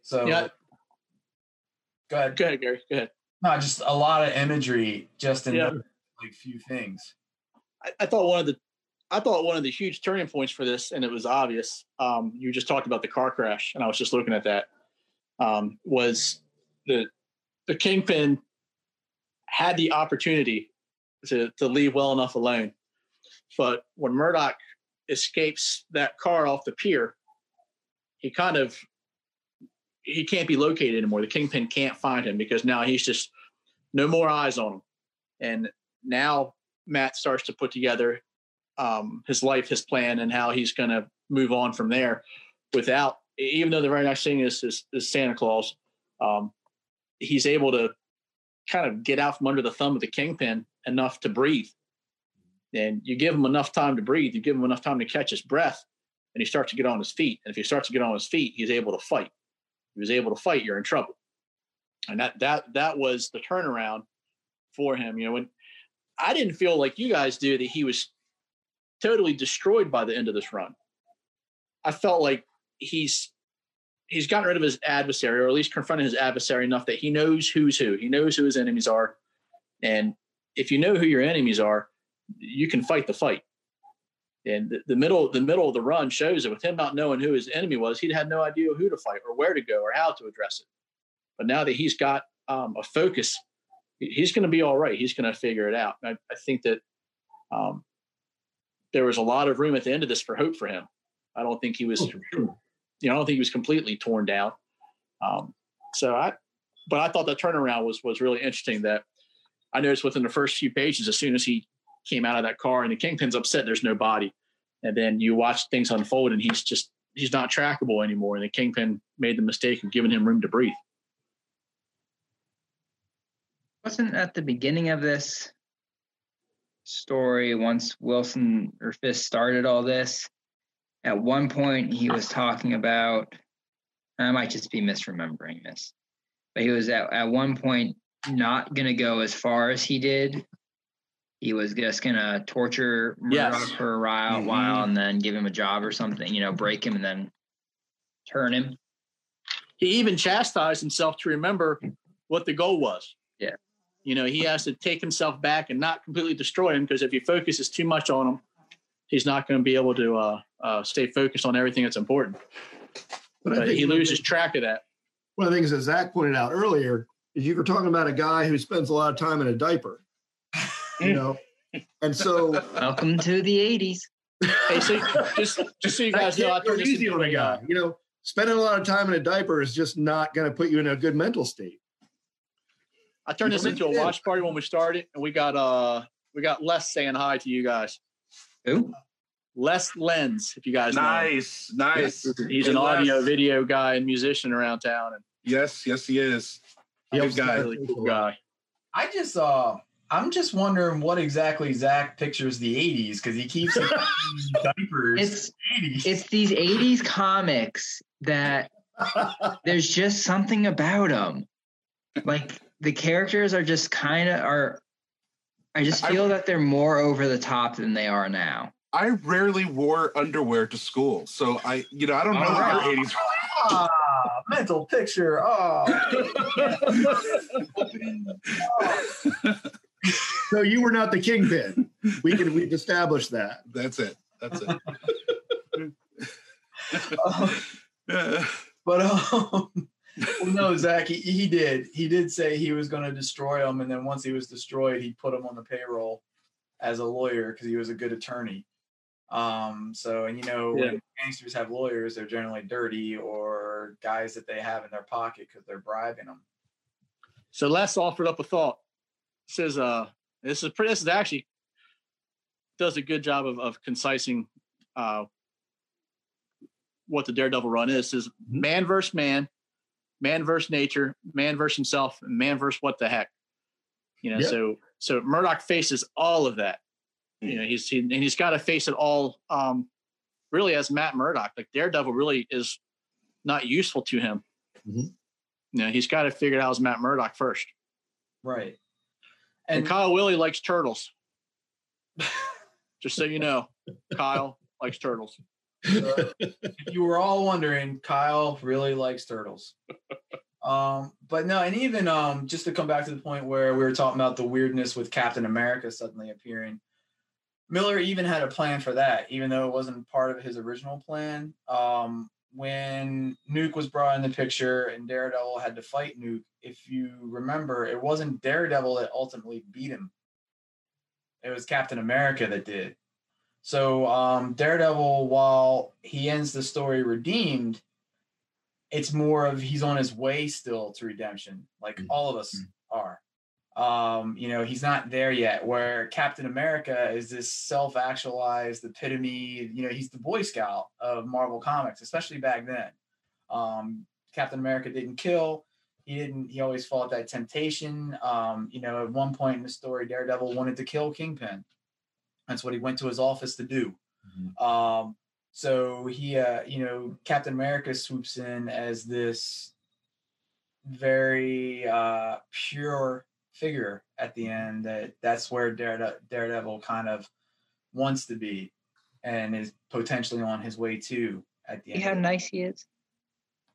So Yeah. go ahead. Go ahead, Gary. Go ahead. No, just a lot of imagery just in Yeah. like few things. I, I thought one of the I thought one of the huge turning points for this, and it was obvious. Um, you just talked about the car crash, and I was just looking at that. Um, was the the kingpin had the opportunity to to leave well enough alone, But when Murdock escapes that car off the pier, he kind of he can't be located anymore. The kingpin can't find him because now he's just no more eyes on him. And now Matt starts to put together um, his life, his plan, and how he's going to move on from there without, even though the very next thing is, is, is Santa Claus, um, he's able to kind of get out from under the thumb of the kingpin enough to breathe. And you give him enough time to breathe, you give him enough time to catch his breath, and he starts to get on his feet. And if he starts to get on his feet, he's able to fight. If he was able to fight, you're in trouble. And that that that was the turnaround for him. You know, when I didn't feel like you guys do that he was totally destroyed by the end of this run. I felt like he's he's gotten rid of his adversary, or at least confronted his adversary enough that he knows who's who. He knows who his enemies are, and if you know who your enemies are, you can fight the fight. And the, the middle the middle of the run shows that with him not knowing who his enemy was, he'd had no idea who to fight or where to go or how to address it. But now that he's got um, a focus, he's going to be all right. He's going to figure it out. I, I, think that um, there was a lot of room at the end of this for hope for him. I don't think he was, oh, you know, I don't think he was completely torn down. Um, so I, but I thought the turnaround was was really interesting. That I noticed within the first few pages, as soon as he came out of that car and the kingpin's upset, there's no body, and then you watch things unfold, and he's just he's not trackable anymore, and the kingpin made the mistake of giving him room to breathe. Wasn't at the beginning of this story once Wilson or Fisk started all this? At one point, he was talking about. I might just be misremembering this, but he was at, at one point not going to go as far as he did. He was just going to torture Murdock yes. for a while, mm-hmm. while and then give him a job or something, you know, break him and then turn him. He even chastised himself to remember what the goal was. Yeah. You know, he has to take himself back and not completely destroy him because if he focuses too much on him, he's not going to be able to uh, uh, stay focused on everything that's important. But, but he loses track of that. One of the things that Zach pointed out earlier is you were talking about a guy who spends a lot of time in a diaper, you know, and so welcome to the '80s. Hey, so just just so you guys know, I turned easy on a guy. You know, spending a lot of time in a diaper is just not going to put you in a good mental state. I turned this into a watch party when we started, and we got uh we got Les saying hi to you guys. Who? Les Lens, if you guys nice, know. Nice, nice. He's an audio video guy and musician around town. And yes, yes, he is. Good guy, really cool guy. I just uh I'm just wondering what exactly Zach pictures the 80s because he keeps diapers. It's 80s. it's these 80s comics that there's just something about them. Like the characters are just kind of are I just feel I, that they're more over the top than they are now. I rarely wore underwear to school, so I, you know, I don't know oh, what your 80s. Ah, mental picture. Oh. so you were not the kingpin. We can we've established that. That's it. That's it. uh, but um, well, no, Zach, he, he did. He did say he was going to destroy him, and then once he was destroyed, he put him on the payroll as a lawyer because he was a good attorney. Um, so, and you know, yeah. when gangsters have lawyers, they're generally dirty or guys that they have in their pocket because they're bribing them. So Les offered up a thought. says, uh, this is pretty, this is actually does a good job of, of concising uh, what the Daredevil run is. Is mm-hmm. man versus man, man versus nature, man versus himself, man versus what the heck. You know, yep. so so Murdock faces all of that. Mm. You know, he's he, and he's got to face it all um, really as Matt Murdock. Like Daredevil really is not useful to him. Mm-hmm. You know, he's got to figure it out as Matt Murdock first. Right. And, and Kyle Willie likes turtles. Just so you know, Kyle likes turtles. If you were all wondering, Kyle really likes turtles. Um, but no, and even um, just to come back to the point where we were talking about the weirdness with Captain America suddenly appearing, Miller even had a plan for that, even though it wasn't part of his original plan. Um, when Nuke was brought in the picture and Daredevil had to fight Nuke, if you remember, it wasn't Daredevil that ultimately beat him. It was Captain America that did. So um, Daredevil, while he ends the story redeemed, it's more of he's on his way still to redemption, like Mm. all of us are. Um, you know, he's not there yet. Where Captain America is this self-actualized epitome. You know, he's the Boy Scout of Marvel Comics, especially back then. Um, Captain America didn't kill. He didn't. He always fought that temptation. Um, you know, at one point in the story, Daredevil wanted to kill Kingpin. That's what he went to his office to do. Um, so he, uh, you know, Captain America swoops in as this very uh, pure figure at the end. That that's where Darede- Daredevil kind of wants to be, and is potentially on his way to at the See end. how nice he is.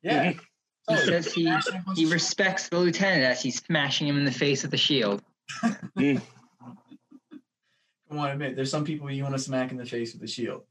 Yeah. He totally. says he he respects the lieutenant as he's smashing him in the face with the shield. Come to admit there's some people you want to smack in the face with a shield.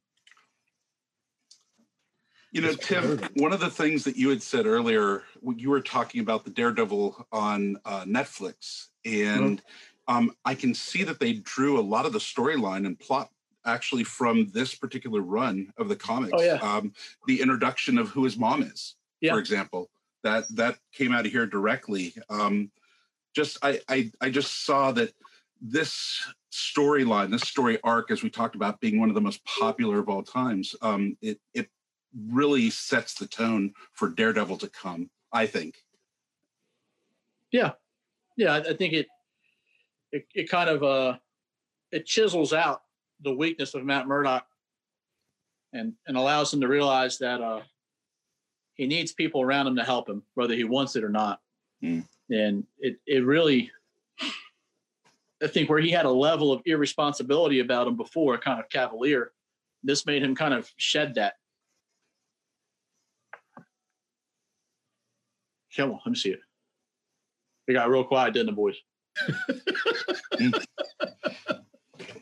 You know, Tim, one of the things that you had said earlier, you were talking about the Daredevil on uh, Netflix, and um, I can see that they drew a lot of the storyline and plot actually from this particular run of the comics. Oh, yeah. Um, the introduction of who his mom is, Yeah. for example, that that came out of here directly. Um, just I, I I just saw that this storyline, this story arc, as we talked about, being one of the most popular of all times, um, it it really sets the tone for Daredevil to come. I think. Yeah, I, I think it, it it kind of uh it chisels out the weakness of Matt Murdock and and allows him to realize that uh he needs people around him to help him, whether he wants it or not. Hmm. And it it really I think where he had a level of irresponsibility about him before, kind of cavalier, this made him kind of shed that. Come on, let me see it. It got real quiet, didn't it, boys?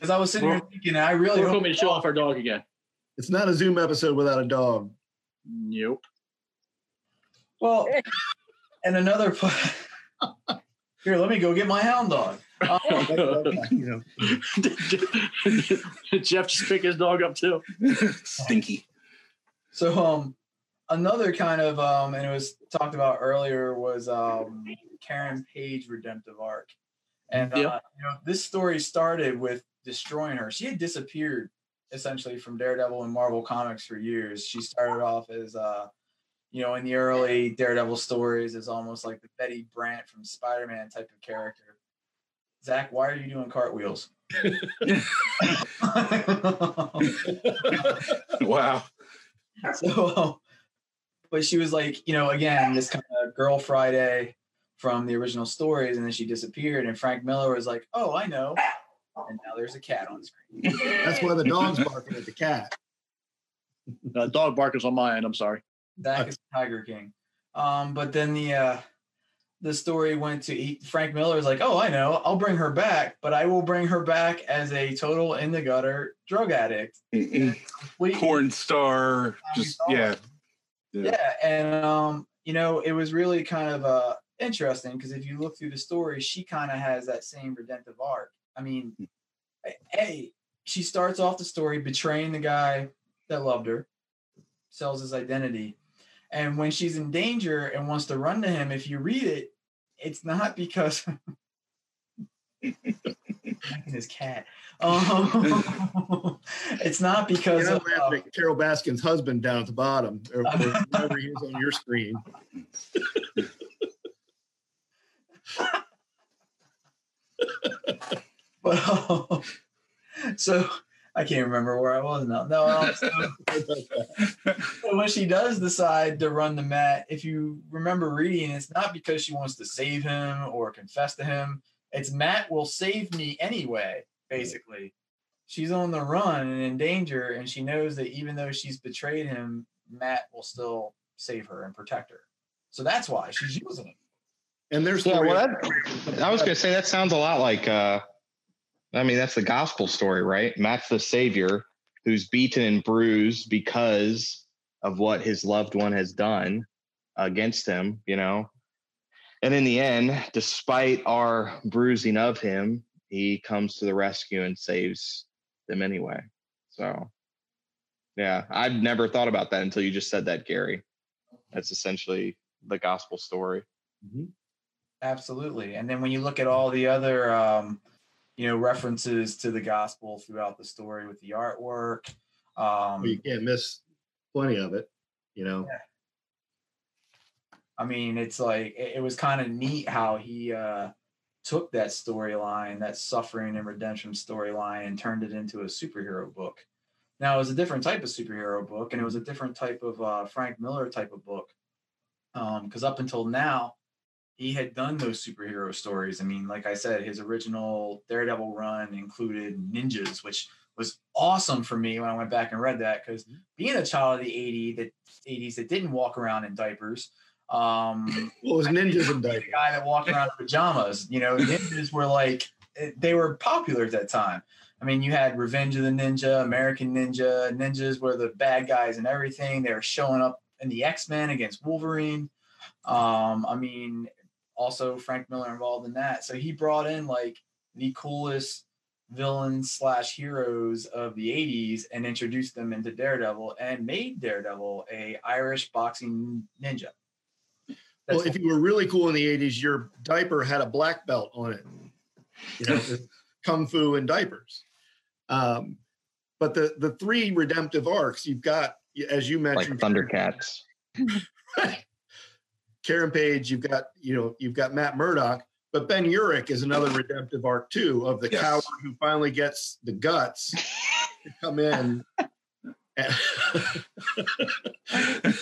Because I was sitting here thinking, I really We're hope going to show off our dog again. It's not a Zoom episode without a dog. Nope. Well, and another pl- here, let me go get my hound dog. Um, You know, Jeff just picked his dog up too. Stinky. so, um, another kind of um, and it was talked about earlier was um, Karen Page redemptive arc, and uh, you know this story started with destroying her. She had disappeared essentially from Daredevil and Marvel Comics for years. She started off as uh, you know, in the early Daredevil stories, as almost like the Betty Brant from Spider-Man type of character. Zach, why are you doing cartwheels? wow. so, but she was like, you know, again, this kind of girl Friday from the original stories, and then she disappeared. And Frank Miller was like, "Oh, I know," and now there's a cat on screen. that's why the dog's barking at the cat. Uh, dog barkers on my end. I'm sorry. Zach is Tiger King. Um, but then the uh, the story went to he, Frank Miller is like, "Oh, I know, I'll bring her back, but I will bring her back as a total in the gutter drug addict." Porn star. Just yeah. yeah and um you know it was really kind of uh interesting because if you look through the story she kind of has that same redemptive arc i mean hey she starts off the story betraying the guy that loved her sells his identity and when she's in danger and wants to run to him if you read it it's not because his cat um, it's not You're because not of, uh, Carole Baskin's husband down at the bottom, or, or whoever he is on your screen. But so I can't remember where I was now. No, um, so, so when she does decide to run the mat, if you remember reading, it's not because she wants to save him or confess to him. It's Matt will save me anyway. Basically, she's on the run and in danger, and she knows that even though she's betrayed him, Matt will still save her and protect her. So that's why she's using it. And there's Yeah, well, that, I was gonna say that sounds a lot like. uh I mean, that's the gospel story, right? Matt's the savior who's beaten and bruised because of what his loved one has done against him. You know, and in the end, despite our bruising of him, he comes to the rescue and saves them anyway. So, yeah, I've never thought about that until you just said that, Gary. That's essentially the gospel story. Absolutely. And then when you look at all the other, um, you know, references to the gospel throughout the story with the artwork, um, you can't miss plenty of it. You know, I mean, it's like it, it was kind of neat how he uh, took that storyline, that suffering and redemption storyline, and turned it into a superhero book. Now it was a different type of superhero book, and it was a different type of uh, Frank Miller type of book. Because up until now, he had done those superhero stories. I mean, like I said, his original Daredevil run included ninjas, which was awesome for me when I went back and read that. Because being a child of the 80s that 80s that didn't walk around in diapers, um, well, it was ninjas in the diapers. guy that walked around in pajamas. You know, ninjas were like eh, they were popular at that time. I mean, you had Revenge of the Ninja, American Ninja. Ninjas were the bad guys and everything. They were showing up in the X Men against Wolverine. Um, I mean, also Frank Miller involved in that. So he brought in like the coolest villains slash heroes of the 80s and introduced them into Daredevil and made Daredevil a Irish boxing ninja. Well, if you were really cool in the 80s, your diaper had a black belt on it. You know, kung fu and diapers. Um, but the the three redemptive arcs you've got, as you Like mentioned, Thundercats. Karen Page, you've got, you know, you've got Matt Murdock, but Ben Urich is another redemptive arc too of the Yes. coward who finally gets the guts to come in. and-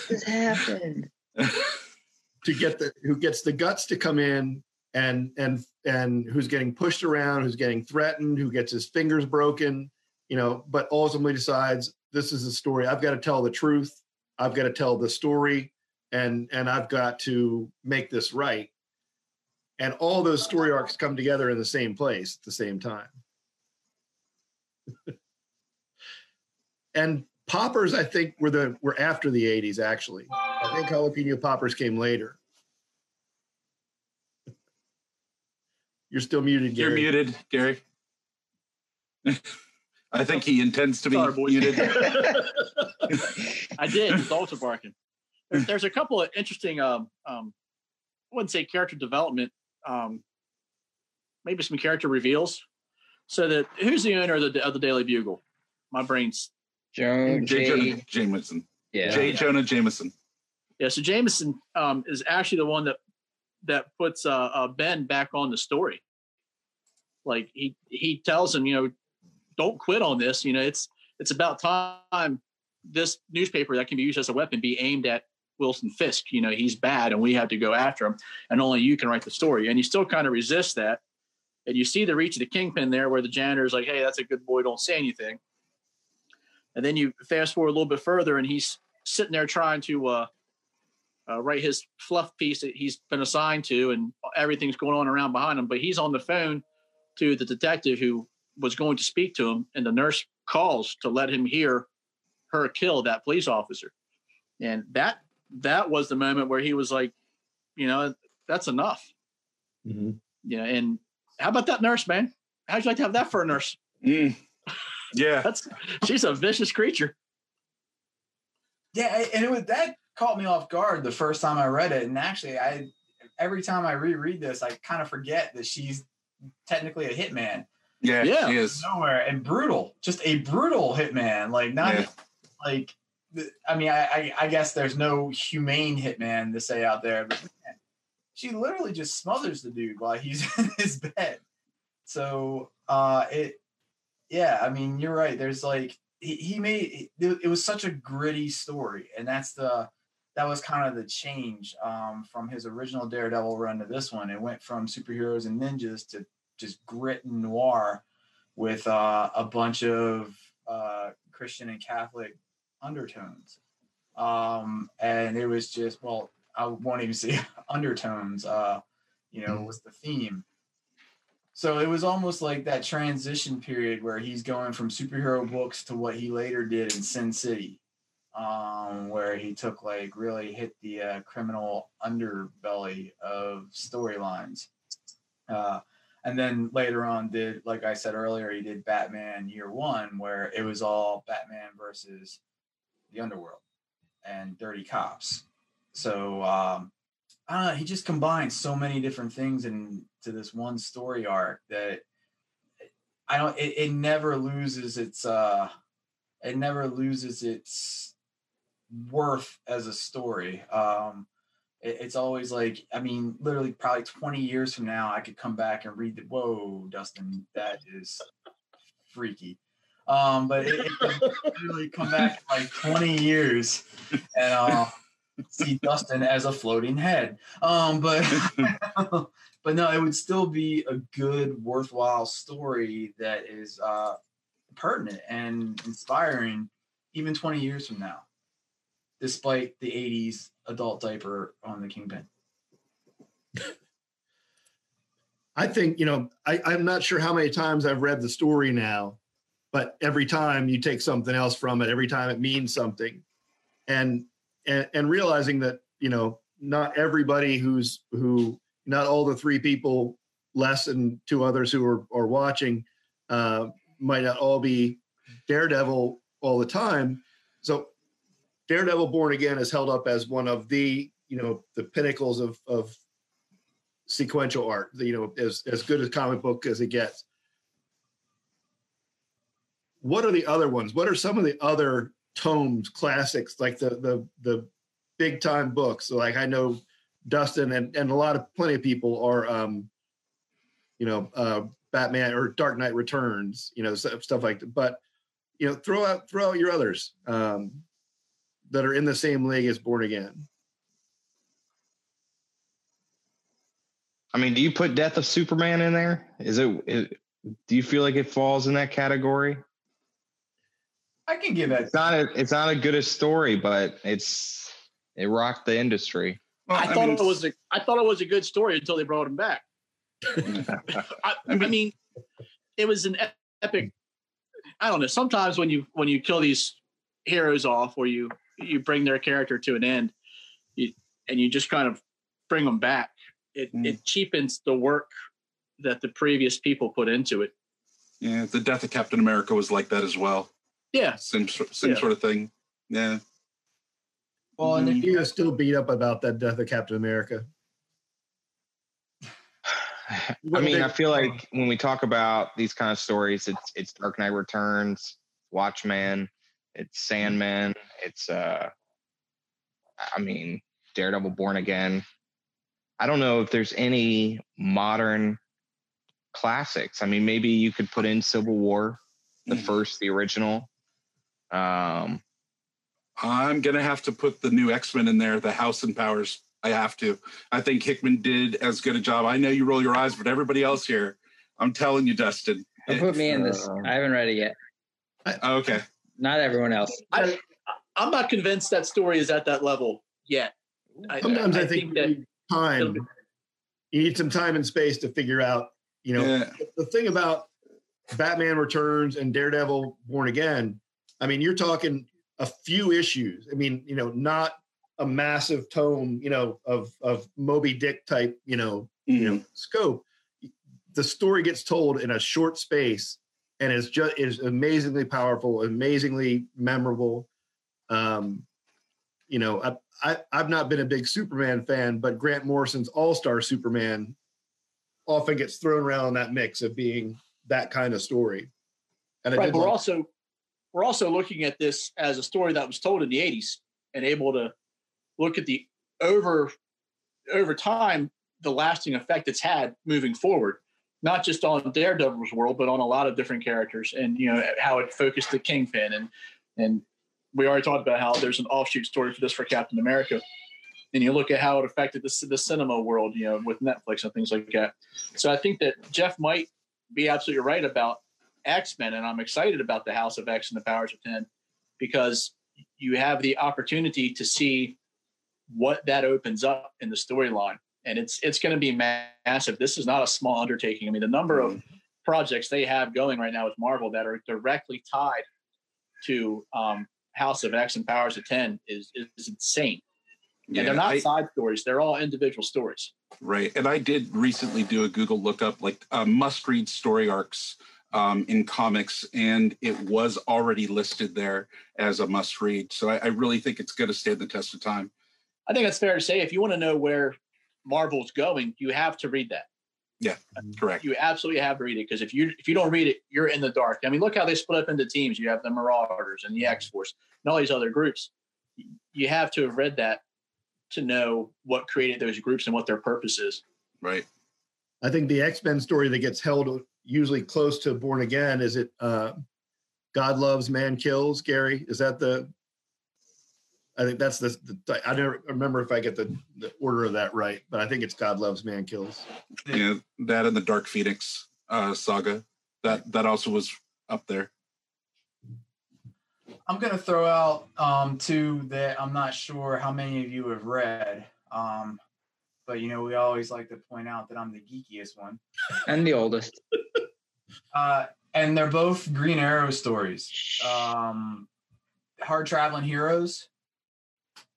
This happened. to get the who gets the guts to come in and and and who's getting pushed around, who's getting threatened, who gets his fingers broken, you know, but ultimately decides this is a story. I've got to tell the truth. I've got to tell the story and and I've got to make this right. And all those story arcs come together in the same place at the same time. and poppers, I think, were the were after the 80s, actually. I think jalapeno poppers came later. You're still muted, Gary. You're Gary. muted, Gary. I think he intends to be Sorry, boys. muted. I did. It's also barking. There, there's a couple of interesting, um, um, I wouldn't say character development, um, maybe some character reveals. So that who's the owner of the of the Daily Bugle? My brain's Joe J. J. Jonah Jameson. Yeah. J. Jonah Jameson. yeah. So Jameson um, is actually the one that that puts uh, uh, Ben back on the story. Like he he tells him, you know, don't quit on this. You know, it's it's about time this newspaper that can be used as a weapon be aimed at Wilson Fisk. You know, he's bad and we have to go after him, and only you can write the story. And you still kind of resist that. And you see the reach of the kingpin there, where the janitor's like, "Hey, that's a good boy. Don't say anything." And then you fast forward a little bit further, and he's sitting there trying to uh, uh, write his fluff piece that he's been assigned to, and everything's going on around behind him. But he's on the phone to the detective who was going to speak to him, and the nurse calls to let him hear her kill that police officer. And that that was the moment where he was like, you know, that's enough. Mhm. You know, and how about that nurse, man? How'd you like to have that for a nurse? Mm. Yeah. That's she's a vicious creature. Yeah, and it was that caught me off guard the first time I read it. And actually, I every time I reread this, I kind of forget that she's technically a hitman. Yeah, Yeah. he is. Nowhere and brutal, just a brutal hitman. Like not Yeah. like th- I mean, I, I guess there's no humane hitman to say out there, but man, she literally just smothers the dude while he's in his bed. So uh it yeah, I mean, you're right. There's like he, he made it, it was such a gritty story, and that's the that was kind of the change um, from his original Daredevil run to this one. It went from superheroes and ninjas to just grit and noir with uh, a bunch of uh, Christian and Catholic undertones, um, and it was just well, I won't even say undertones. Uh, you know, was the theme. So it was almost like that transition period where he's going from superhero books to what he later did in Sin City, um, where he took like really hit the uh, criminal underbelly of storylines. Uh, and then later on did like I said earlier, he did Batman Year One, where it was all Batman versus the underworld and dirty cops. So um, I don't know. He just combines so many different things into this one story arc that I don't. It, it never loses its. uh It never loses its worth as a story. Um, it, it's always like I mean, literally, probably twenty years from now, I could come back and read the. Whoa, Dustin, that is freaky. Um, but it, it could literally come back in like twenty years, and uh, see Dustin as a floating head. Um, but but no, it would still be a good, worthwhile story that is uh, pertinent and inspiring, even twenty years from now, despite the '80s adult diaper on the Kingpin. I think, you know, I, I'm not sure how many times I've read the story now, but every time you take something else from it, every time it means something. And and, and realizing that, you know, not everybody who's who not all the three people less than two others who are, are watching uh, might not all be Daredevil all the time. So Daredevil Born Again is held up as one of the, you know, the pinnacles of, of sequential art, you know, as, as good a comic book as it gets. What are the other ones? What are some of the other tomes, classics, like the the the big time books? So like I know Dustin and, and a lot of plenty of people are um, you know, uh Batman or Dark Knight Returns, you know, stuff, stuff like that. But you know, throw out throw out your others um that are in the same league as Born Again. I mean, do you put Death of Superman in there? Is it, do you feel like it falls in that category? I can give that. It's not a, it's not a good a story, but it's it rocked the industry. Well, I, thought mean, it was a I thought it was a good story until they brought him back. I, I mean, it was an epic. I don't know. Sometimes when you when you kill these heroes off, or you you bring their character to an end, you, and you just kind of bring them back, it Mm. it cheapens the work that the previous people put into it. yeah, the death of Captain America was like that as well. Yeah, Same sor- same Yeah. sort of thing. Yeah. Well, and if He is still beat up about that death of Captain America. I mean, I feel like when we talk about these kind of stories, it's it's Dark Knight Returns, Watchmen, it's Sandman, it's uh I mean, Daredevil Born Again. I don't know if there's any modern classics. I mean, maybe you could put in Civil War, the Mhm. first, the original. Um I'm gonna have to put the new X Men in there, the House and Powers. I have to. I think Hickman did as good a job. I know you roll your eyes, but everybody else here, I'm telling you, Dustin. Don't put me in this. Uh, I haven't read it yet. Okay. Not everyone else. I, I'm not convinced that story is at that level yet. I, Sometimes I, think, think that time. You need some time and space to figure out, you know, Yeah. the thing about Batman Returns and Daredevil Born Again, I mean, you're talking a few issues. I mean, you know, not a massive tome, you know, of of Moby Dick type, you know, you know, scope. The story gets told in a short space and is just is amazingly powerful, amazingly memorable. Um, you know, I, I I've not been a big Superman fan, but Grant Morrison's All Star Superman often gets thrown around in that mix of being that kind of story. And I right, but like- also we're also looking at this as a story that was told in the 80s and able to look at the over over time the lasting effect it's had moving forward not just on daredevil's world but on a lot of different characters and you know how it focused the kingpin. And and we already talked about how there's an offshoot story for this for captain america. And you look at how it affected the, the cinema world you know with netflix and things like that. So i think that jeff might be absolutely right about X-Men, and I'm excited about the House of X and the Powers of Ten because you have the opportunity to see what that opens up in the storyline, and it's it's going to be massive. This is not a small undertaking. I mean, the number of projects they have going right now with Marvel that are directly tied to um, House of X and Powers of Ten is is insane. and they're not I- side stories; they're all individual stories. Right. And I did recently do a Google lookup, like uh, must read story arcs um, in comics, and it was already listed there as a must read. So I, I really think it's going to stand the test of time. I think it's fair to say if you want to know where Marvel's going, you have to read that. Yeah, correct. You absolutely have to read it because if you if you don't read it, you're in the dark. I mean, look how they split up into teams. You have the Marauders and the X Force and all these other groups. You have to have read that to know what created those groups and what their purpose is. Right. I think the X Men story that gets held usually close to Born Again is it uh, God loves, man kills. Gary, is that the? I think that's the, the. I don't remember if I get the, the order of that right, but I think it's God loves, man kills. Yeah. That and the Dark Phoenix uh, saga. That that also was up there. I'm gonna throw out um, two that I'm not sure how many of you have read, um, but you know we always like to point out that I'm the geekiest one. And the oldest. Uh, and they're both Green Arrow stories. Um, Hard Traveling Heroes.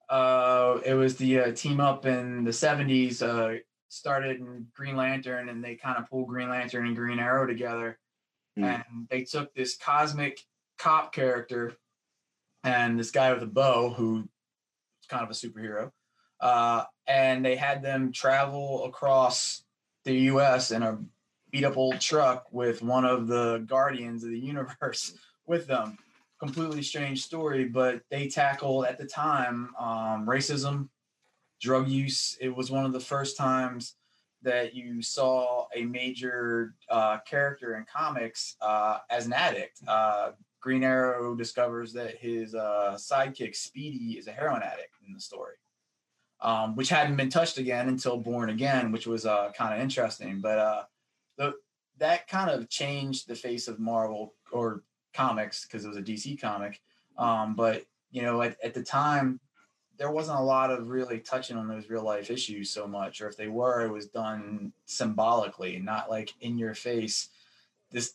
Uh, it was the uh, team up in the 70s, uh, started in Green Lantern, and they kind of pulled Green Lantern and Green Arrow together. Hmm. And they took this cosmic cop character and this guy with a bow who's kind of a superhero. Uh, and they had them travel across the US in a beat up old truck with one of the guardians of the universe with them. Completely strange story, but they tackled at the time um, racism, drug use. It was one of the first times that you saw a major uh, character in comics uh, as an addict. Uh, Green Arrow discovers that his uh, sidekick Speedy is a heroin addict in the story, um, which hadn't been touched again until Born Again, which was uh, kind of interesting. But uh, the, that kind of changed the face of Marvel or comics because it was a DC comic. Um, but you know, at, at the time, there wasn't a lot of really touching on those real life issues so much, or if they were, it was done symbolically, not like in your face. This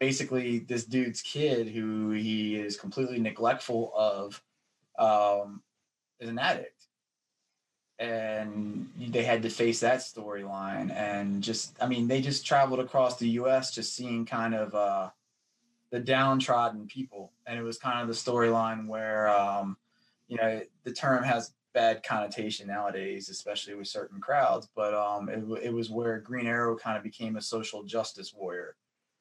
basically this dude's kid who he is completely neglectful of um, is an addict and they had to face that storyline. And just i mean they just traveled across the us just seeing kind of uh, the downtrodden people. And it was kind of the storyline where um, you know the term has bad connotation nowadays especially with certain crowds. But um, it, it was where green arrow kind of became a social justice warrior.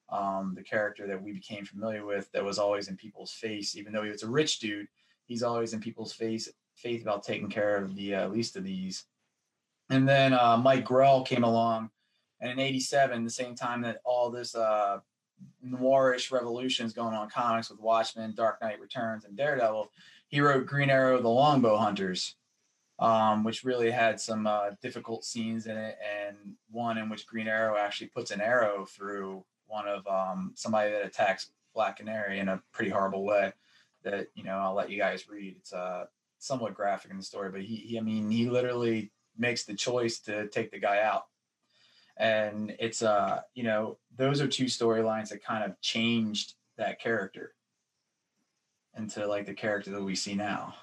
Um, the character that we became familiar with that was always in people's face even though he was a rich dude he's always in people's face faith about taking care of the uh, least of these. And then uh, mike grell came along and in 87 the same time that all this uh, noirish revolution is going on comics with watchmen dark knight returns and daredevil he wrote green arrow the longbow hunters um, which really had some uh, difficult scenes in it and one in which green arrow actually puts an arrow through one of um, somebody that attacks black canary in a pretty horrible way that you know i'll let you guys read. It's uh somewhat graphic in the story but he, he i mean he literally makes the choice to take the guy out. And it's uh you know those are two storylines that kind of changed that character into like the character that we see now.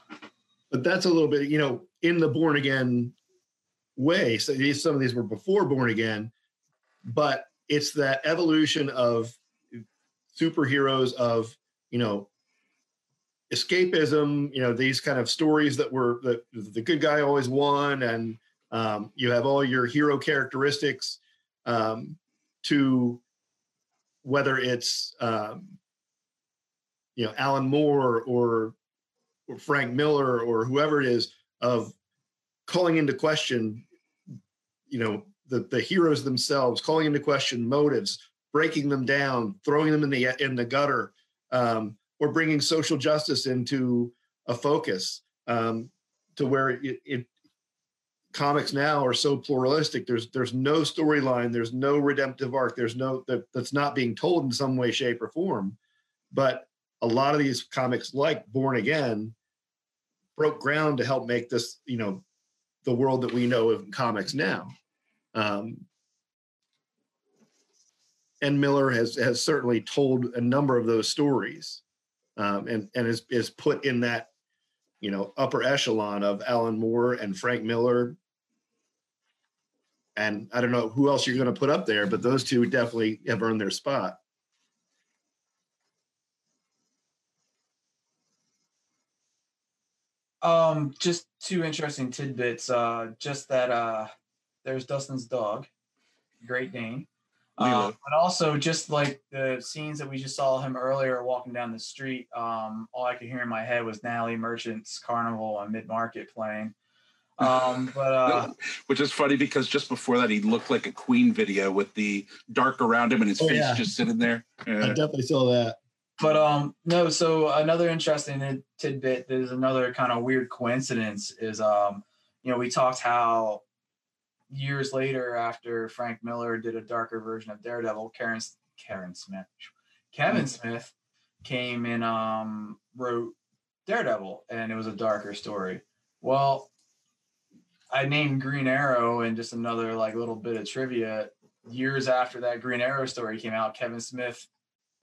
But that's a little bit you know in the born again way. So these some of these were before born again but it's that evolution of superheroes of you know escapism you know these kind of stories that were the, the good guy always won and um, you have all your hero characteristics um, to whether it's um, you know alan moore or or Frank Miller or whoever it is of calling into question, you know, the, the heroes themselves, calling into question motives, breaking them down, throwing them in the in the gutter, um, or bringing social justice into a focus um, to where it, it comics now are so pluralistic. There's there's no storyline, there's no redemptive arc, there's no that, that's not being told in some way, shape, or form. But a lot of these comics like born again broke ground to help make this you know the world that we know of comics now um, and miller has has certainly told a number of those stories um, and and is is put in that you know upper echelon of Alan Moore and Frank Miller. And I don't know who else you're going to put up there, but those two definitely have earned their spot. Um, just two interesting tidbits. Uh, just that uh, there's Dustin's dog, Great Dane. Uh, but also just like the scenes that we just saw him earlier walking down the street. Um, all I could hear in my head was Natalie Merchant's Carnival on Mid Market playing. Um, but uh, Which is funny because just before that, he looked like a Queen video with the dark around him and his Oh, face yeah. just sitting there. I definitely saw that. But um no, so another interesting tidbit, there's another kind of weird coincidence is um, you know, we talked how years later after Frank Miller did a darker version of Daredevil, Karen Karen Smith, Kevin Smith came and um wrote Daredevil and it was a darker story. Well, I named Green Arrow and just another like little bit of trivia. Years after that Green Arrow story came out, Kevin Smith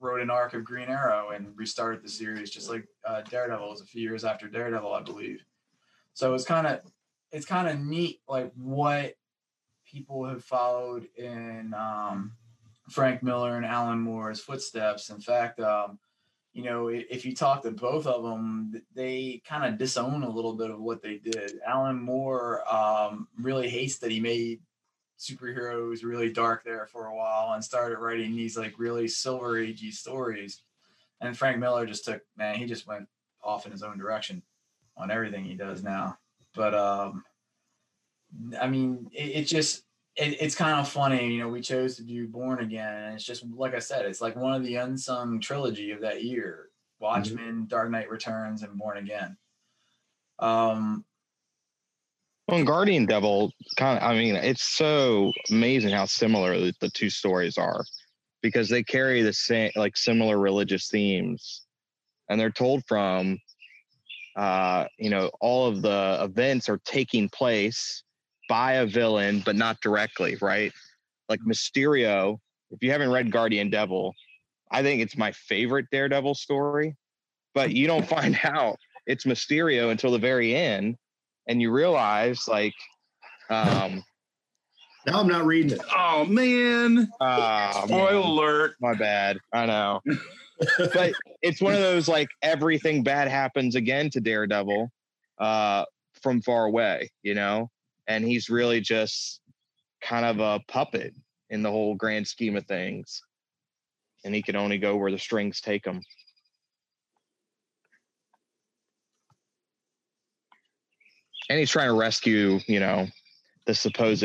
wrote an arc of Green Arrow and restarted the series, just like uh, Daredevil was a few years after Daredevil, I believe. So it's kind of it's kind of neat, like what people have followed in um, Frank Miller and Alan Moore's footsteps. In fact, um, you know, if you talk to both of them, they kind of disown a little bit of what they did. Alan Moore um, really hates that he made superheroes really dark there for a while and started writing these like really silver agey stories. And Frank Miller just took man, he just went off in his own direction on everything he does now. But um I mean, it, it just it, it's kind of funny, you know. We chose to do Born Again, and it's just like I said, it's like one of the unsung trilogy of that year: Watchmen, Dark Knight Returns, and Born Again. Um, Well, Guardian Devil, kind of, I mean, it's so amazing how similar the, the two stories are because they carry the same, like similar religious themes and they're told from, uh, you know, all of the events are taking place by a villain, but not directly, right? Like Mysterio, if you haven't read Guardian Devil, I think it's my favorite Daredevil story, but you don't find out it's Mysterio until the very end and you realize like um Now I'm not reading it. Oh man! uh Spoiler alert! my bad i know but it's one of those like everything bad happens again to daredevil uh from far away you know and he's really just kind of a puppet in the whole grand scheme of things. And he can only go where the strings take him. And he's trying to rescue you know the supposed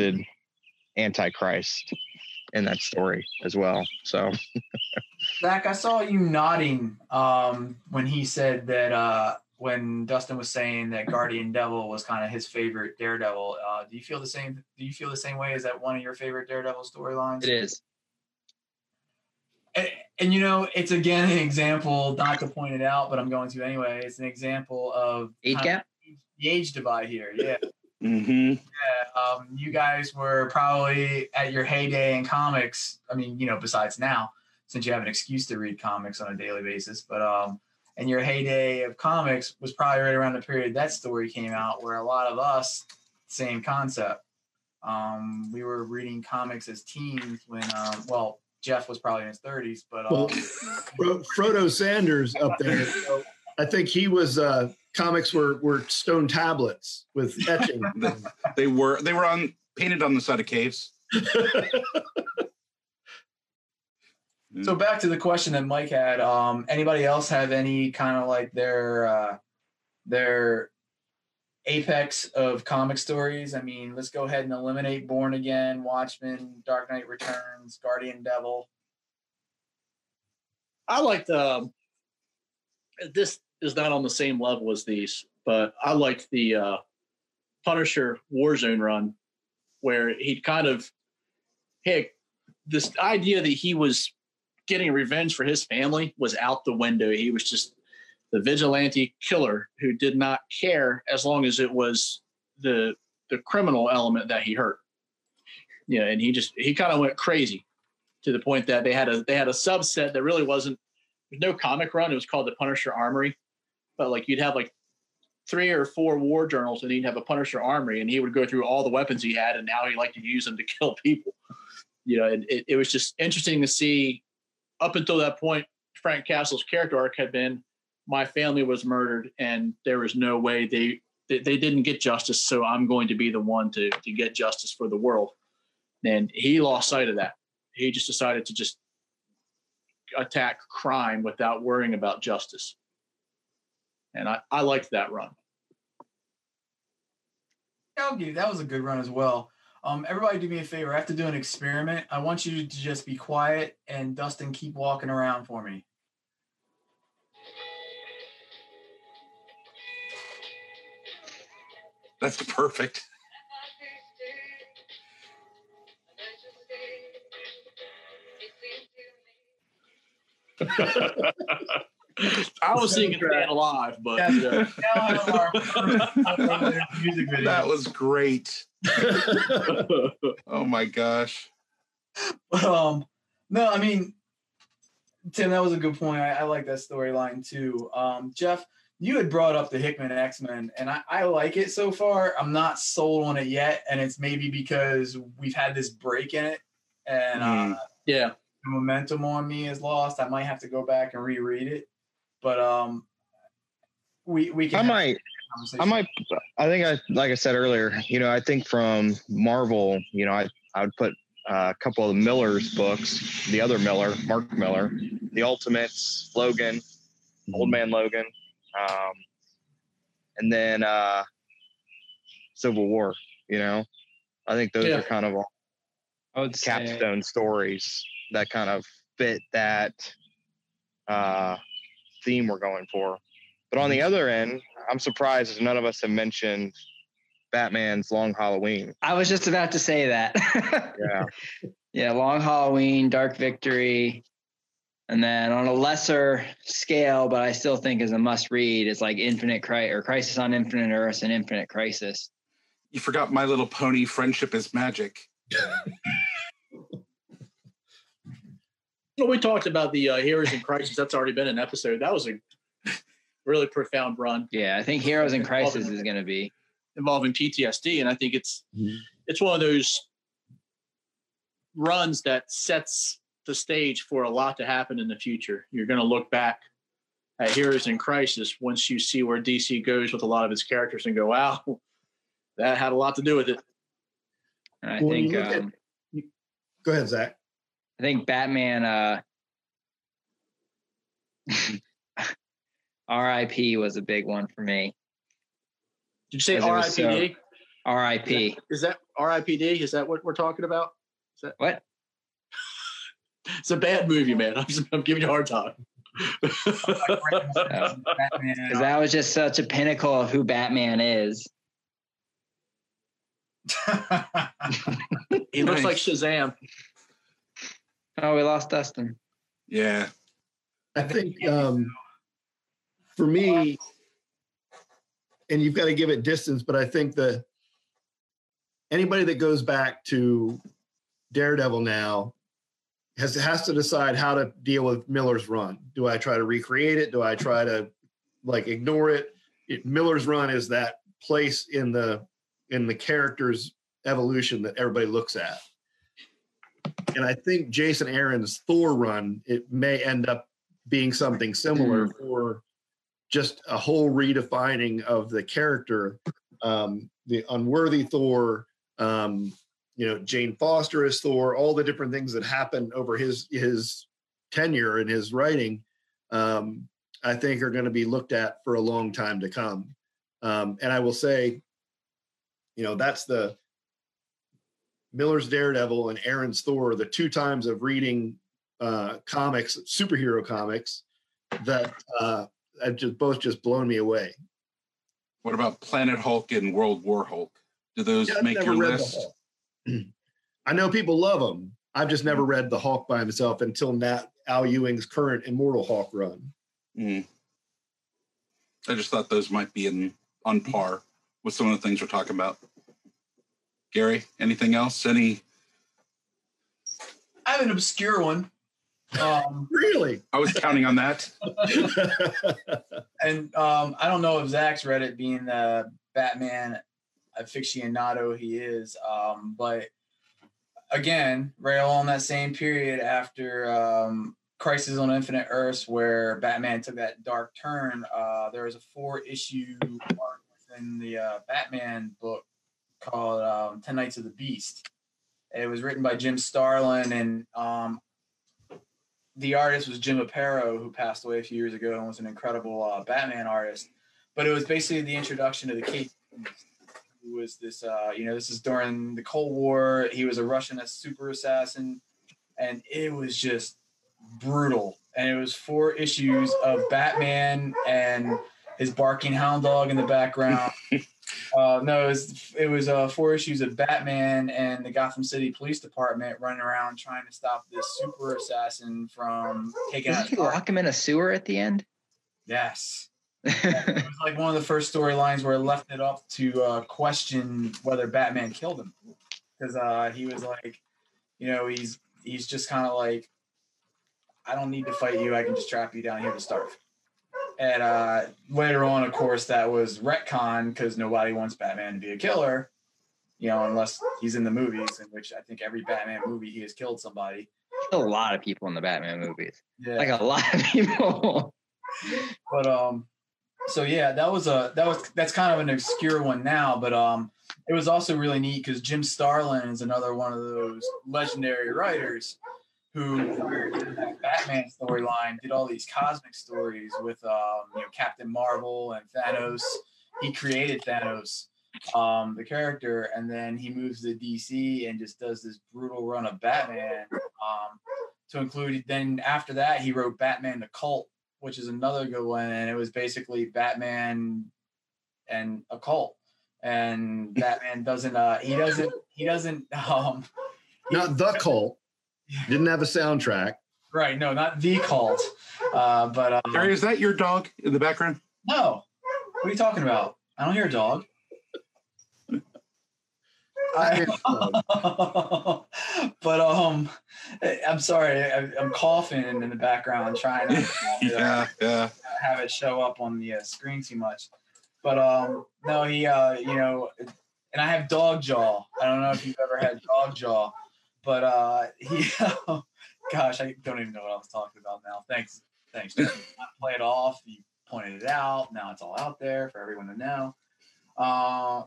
antichrist in that story as well so. Zach, I saw you nodding um, when he said that uh, when Dustin was saying that Guardian Devil was kind of his favorite Daredevil. Uh, do you feel the same? Do you feel the same way? Is that one of your favorite Daredevil storylines? It is. And, and you know, it's again an example, not to point it out, but I'm going to anyway. It's an example of Age kind of gap? the age divide here. Yeah. Mm-hmm. Yeah, um, you guys were probably at your heyday in comics. I mean, you know, besides now, since you have an excuse to read comics on a daily basis, but um, and your heyday of comics was probably right around the period that story came out, where a lot of us, same concept. Um, we were reading comics as teens when, um, well, Jeff was probably in his 30s, but um, Well, Fro- Frodo Sanders up there. so I think he was uh, comics were were stone tablets with etching. They were they were on painted on the side of caves. So back to the question that Mike had. Um, anybody else have any kind of like their uh, their apex of comic stories? I mean, let's go ahead and eliminate Born Again, Watchmen, Dark Knight Returns, Guardian Devil. I liked um, this is not on the same level as these, but I liked the uh, Punisher Warzone run where he kind of hey this idea that he was getting revenge for his family was out the window. He was just the vigilante killer who did not care as long as it was the the criminal element that he hurt. Yeah, and he just he kind of went crazy to the point that they had a they had a subset that really wasn't there's no comic run. It was called the Punisher Armory, but like you'd have like three or four war journals, and he'd have a Punisher armory, and he would go through all the weapons he had and how he liked to use them to kill people. You know, it, it, it was just interesting to see. Up until that point, Frank Castle's character arc had been, my family was murdered, and there was no way they they, they didn't get justice, so I'm going to be the one to to get justice for the world. And he lost sight of that. He just decided to just attack crime without worrying about justice. And I, I liked that run. I'll give that was a good run as well. Um, everybody, do me a favor. I have to do an experiment. I want you to just be quiet and Dustin keep walking around for me. That's perfect. I was singing Man Alive, but Yeah. you know, Now I have our music video. That was great. Oh my gosh. um, no, I mean, Tim, that was a good point. I, I like that storyline too. Um, Jeff, you had brought up the Hickman X Men, and I, I like it so far. I'm not sold on it yet, and it's maybe because we've had this break in it, and uh, yeah. the momentum on me is lost. I might have to go back and reread it, but um, we we can. I might, conversation. I might, I think I, like I said earlier, you know, I think from Marvel, you know, I, I would put uh, a couple of Miller's books, the other Miller, Mark Millar, the Ultimates, Logan, Old Man Logan, um, and then uh, Civil War. You know, I think those Yeah. are kind of all I would say capstone stories that kind of fit that uh, theme we're going for. But on the other end, I'm surprised none of us have mentioned Batman's Long Halloween. I was just about to say that. Yeah. yeah, Long Halloween, Dark Victory, and then on a lesser scale, but I still think is a must read, is like Infinite Crisis or Crisis on Infinite Earths and Infinite Crisis. You forgot My Little Pony Friendship is Magic. Well, we talked about the uh, Heroes in Crisis. That's already been an episode. That was a really profound run Yeah, I think Heroes in Crisis is going to be. involving PTSD, and I think it's Mhm. it's one of those runs that sets the stage for a lot to happen in the future. You're going to look back at Heroes in Crisis once you see where DC goes with a lot of its characters and go, "Wow, that had a lot to do with it." And I When you think look at- um, Go ahead, Zach. I think Batman uh RIP was a big one for me. Did you say Because it was so- RIP. Is that RIPD? Is that what we're talking about? What? It's a bad movie, man. I'm, I'm giving you a hard time. Because that was just such a pinnacle of who Batman is. he looks Nice. like Shazam. Oh, we lost Dustin. Yeah. I think um, for me, and you've got to give it distance, but I think that anybody that goes back to Daredevil now has has to decide how to deal with Miller's run. Do I try to recreate it? Do I try to like ignore it? it Miller's run is that place in the in the character's evolution that everybody looks at. And I think Jason Aaron's Thor run, it may end up being something similar mm-hmm. or just a whole redefining of the character. Um, the unworthy Thor, um, you know, Jane Foster as Thor, all the different things that happened over his his tenure and his writing, um, I think are going to be looked at for a long time to come. Um, and I will say, you know, that's the Miller's Daredevil and Aaron's Thor, the two times of reading uh, comics, superhero comics, that uh, have just both just blown me away. What about Planet Hulk and World War Hulk? Do those Yeah, make your list? I know people love them. I've just never read the Hulk by himself until Nat Al Ewing's current Immortal Hulk run. Mm. I just thought those might be in on par with some of the things we're talking about. Gary, anything else? Any? I have an obscure one. Um, Really? I was counting on that. and um, I don't know if Zach's read it, being the Batman aficionado he is, um, but again, right along that same period after um, Crisis on Infinite Earths, where Batman took that dark turn, uh, there was a four issue arc within the uh, Batman book called um, Ten Nights of the Beast. It was written by Jim Starlin, and um, the artist was Jim Aparo, who passed away a few years ago and was an incredible uh, Batman artist. But it was basically the introduction to the Cape who was this uh, you know this is during the cold war. He was a russian super assassin. And it was just brutal. And it was four issues of batman and his barking hound dog in the background uh, no it was, it was uh, four issues of batman and the gotham city police department running around trying to stop this super assassin from taking Did out he lock him in a sewer at the end? yes it was like one of the first storylines where it left it up to uh, question whether Batman killed him because uh, he was like, you know, he's he's just kind of like, I don't need to fight you. I can just trap you down here to starve. And uh, later on, of course, that was retcon because nobody wants Batman to be a killer, you know, unless he's in the movies, in which I think every Batman movie he has killed somebody. a lot of people in the Batman movies. Yeah. Like a lot of people. but um so yeah that was a that was that's kind of an obscure one now but um it was also really neat because jim starlin is another one of those legendary writers who batman storyline did all these cosmic stories with um you know captain marvel and thanos he created thanos um the character and then he moves to dc and just does this brutal run of batman um to include then after that he wrote batman the cult which is another good one. And it was basically Batman and a cult. And Batman doesn't uh he doesn't he doesn't um Not the cult. Didn't have a soundtrack. right, no, not the cult. Uh but uh, Harry, is that your dog in the background? no. What are you talking about? I don't hear a dog. I, but um, I'm sorry, I, I'm coughing in the background, trying to Yeah, yeah. have it show up on the uh, screen too much. But um, no, he, uh, you know, and I have dog jaw. I don't know if you've ever had dog jaw, but uh, he, gosh, I don't even know what I was talking about now. Thanks, thanks. Jeff. Not play it off. You pointed it out. Now it's all out there for everyone to know. Uh,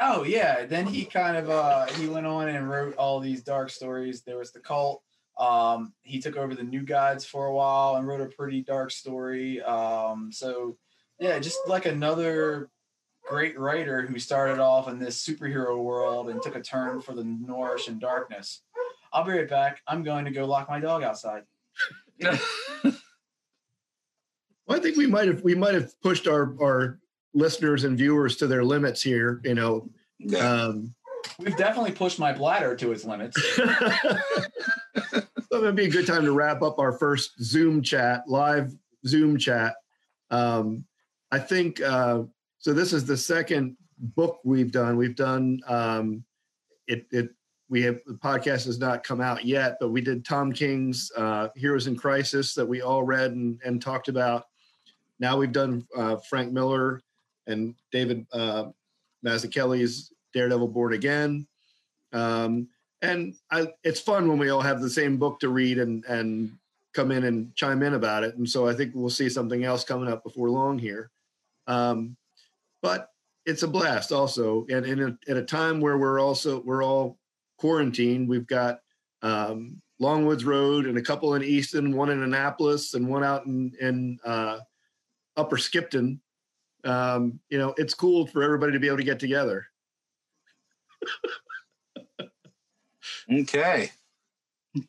oh yeah. Then he kind of uh, he went on and wrote all these dark stories. There was the cult. Um, he took over the New Gods for a while and wrote a pretty dark story. Um, so yeah, just like another great writer who started off in this superhero world and took a turn for the noirish and darkness. I'll be right back. I'm going to go lock my dog outside. Well, I think we might have we might have pushed our our listeners and viewers to their limits here. You know, um, We've definitely pushed my bladder to its limits. So it'd be a good time to wrap up our first Zoom chat, live Zoom chat. Um, I think uh, so. This is the second book we've done. We've done um, it. It we have the podcast has not come out yet, but we did Tom King's uh, Heroes in Crisis that we all read and, and talked about. Now we've done uh, Frank Miller and David uh, Mazzucchelli's Daredevil Born Again. Um, and I, it's fun when we all have the same book to read and and come in and chime in about it. And so I think we'll see something else coming up before long here. Um, but it's a blast also, and in a, at a time where we're also we're all quarantined. We've got um, Longwoods Road and a couple in Easton, one in Annapolis, and one out in in uh, Upper Skipton. Um, you know, it's cool for everybody to be able to get together. Okay.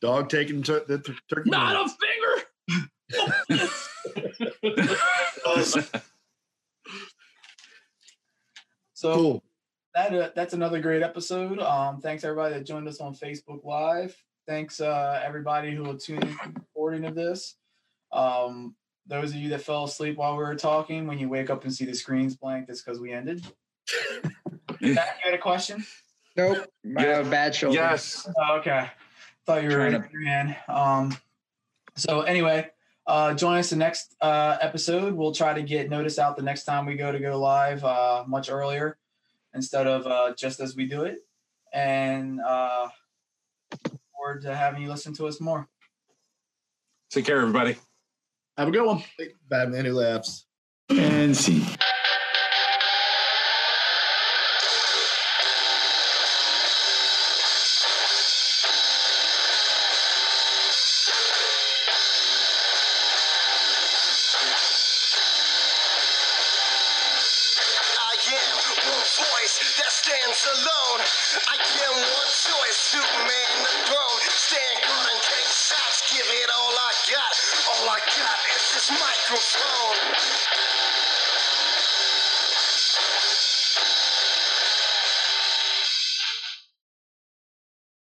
Dog taking tur- the tur- turkey. Not a finger. So cool. that uh, that's another great episode. Um, thanks everybody that joined us on Facebook Live. Thanks uh, everybody who will tune in to the recording of this. Um, those of you that fell asleep while we were talking, when you wake up and see the screens blank, that's because we ended. Zach, you had a question? Nope. I have a bad shoulder. Yes. Oh, okay. Thought you were Trying in your hand. Um, so anyway, Uh, join us the next uh, episode. We'll try to get notice out the next time we go to go live uh, much earlier instead of uh, just as we do it. And uh, look forward to having you listen to us more. Take care, everybody. Have a good one. Batman who laughs. And see.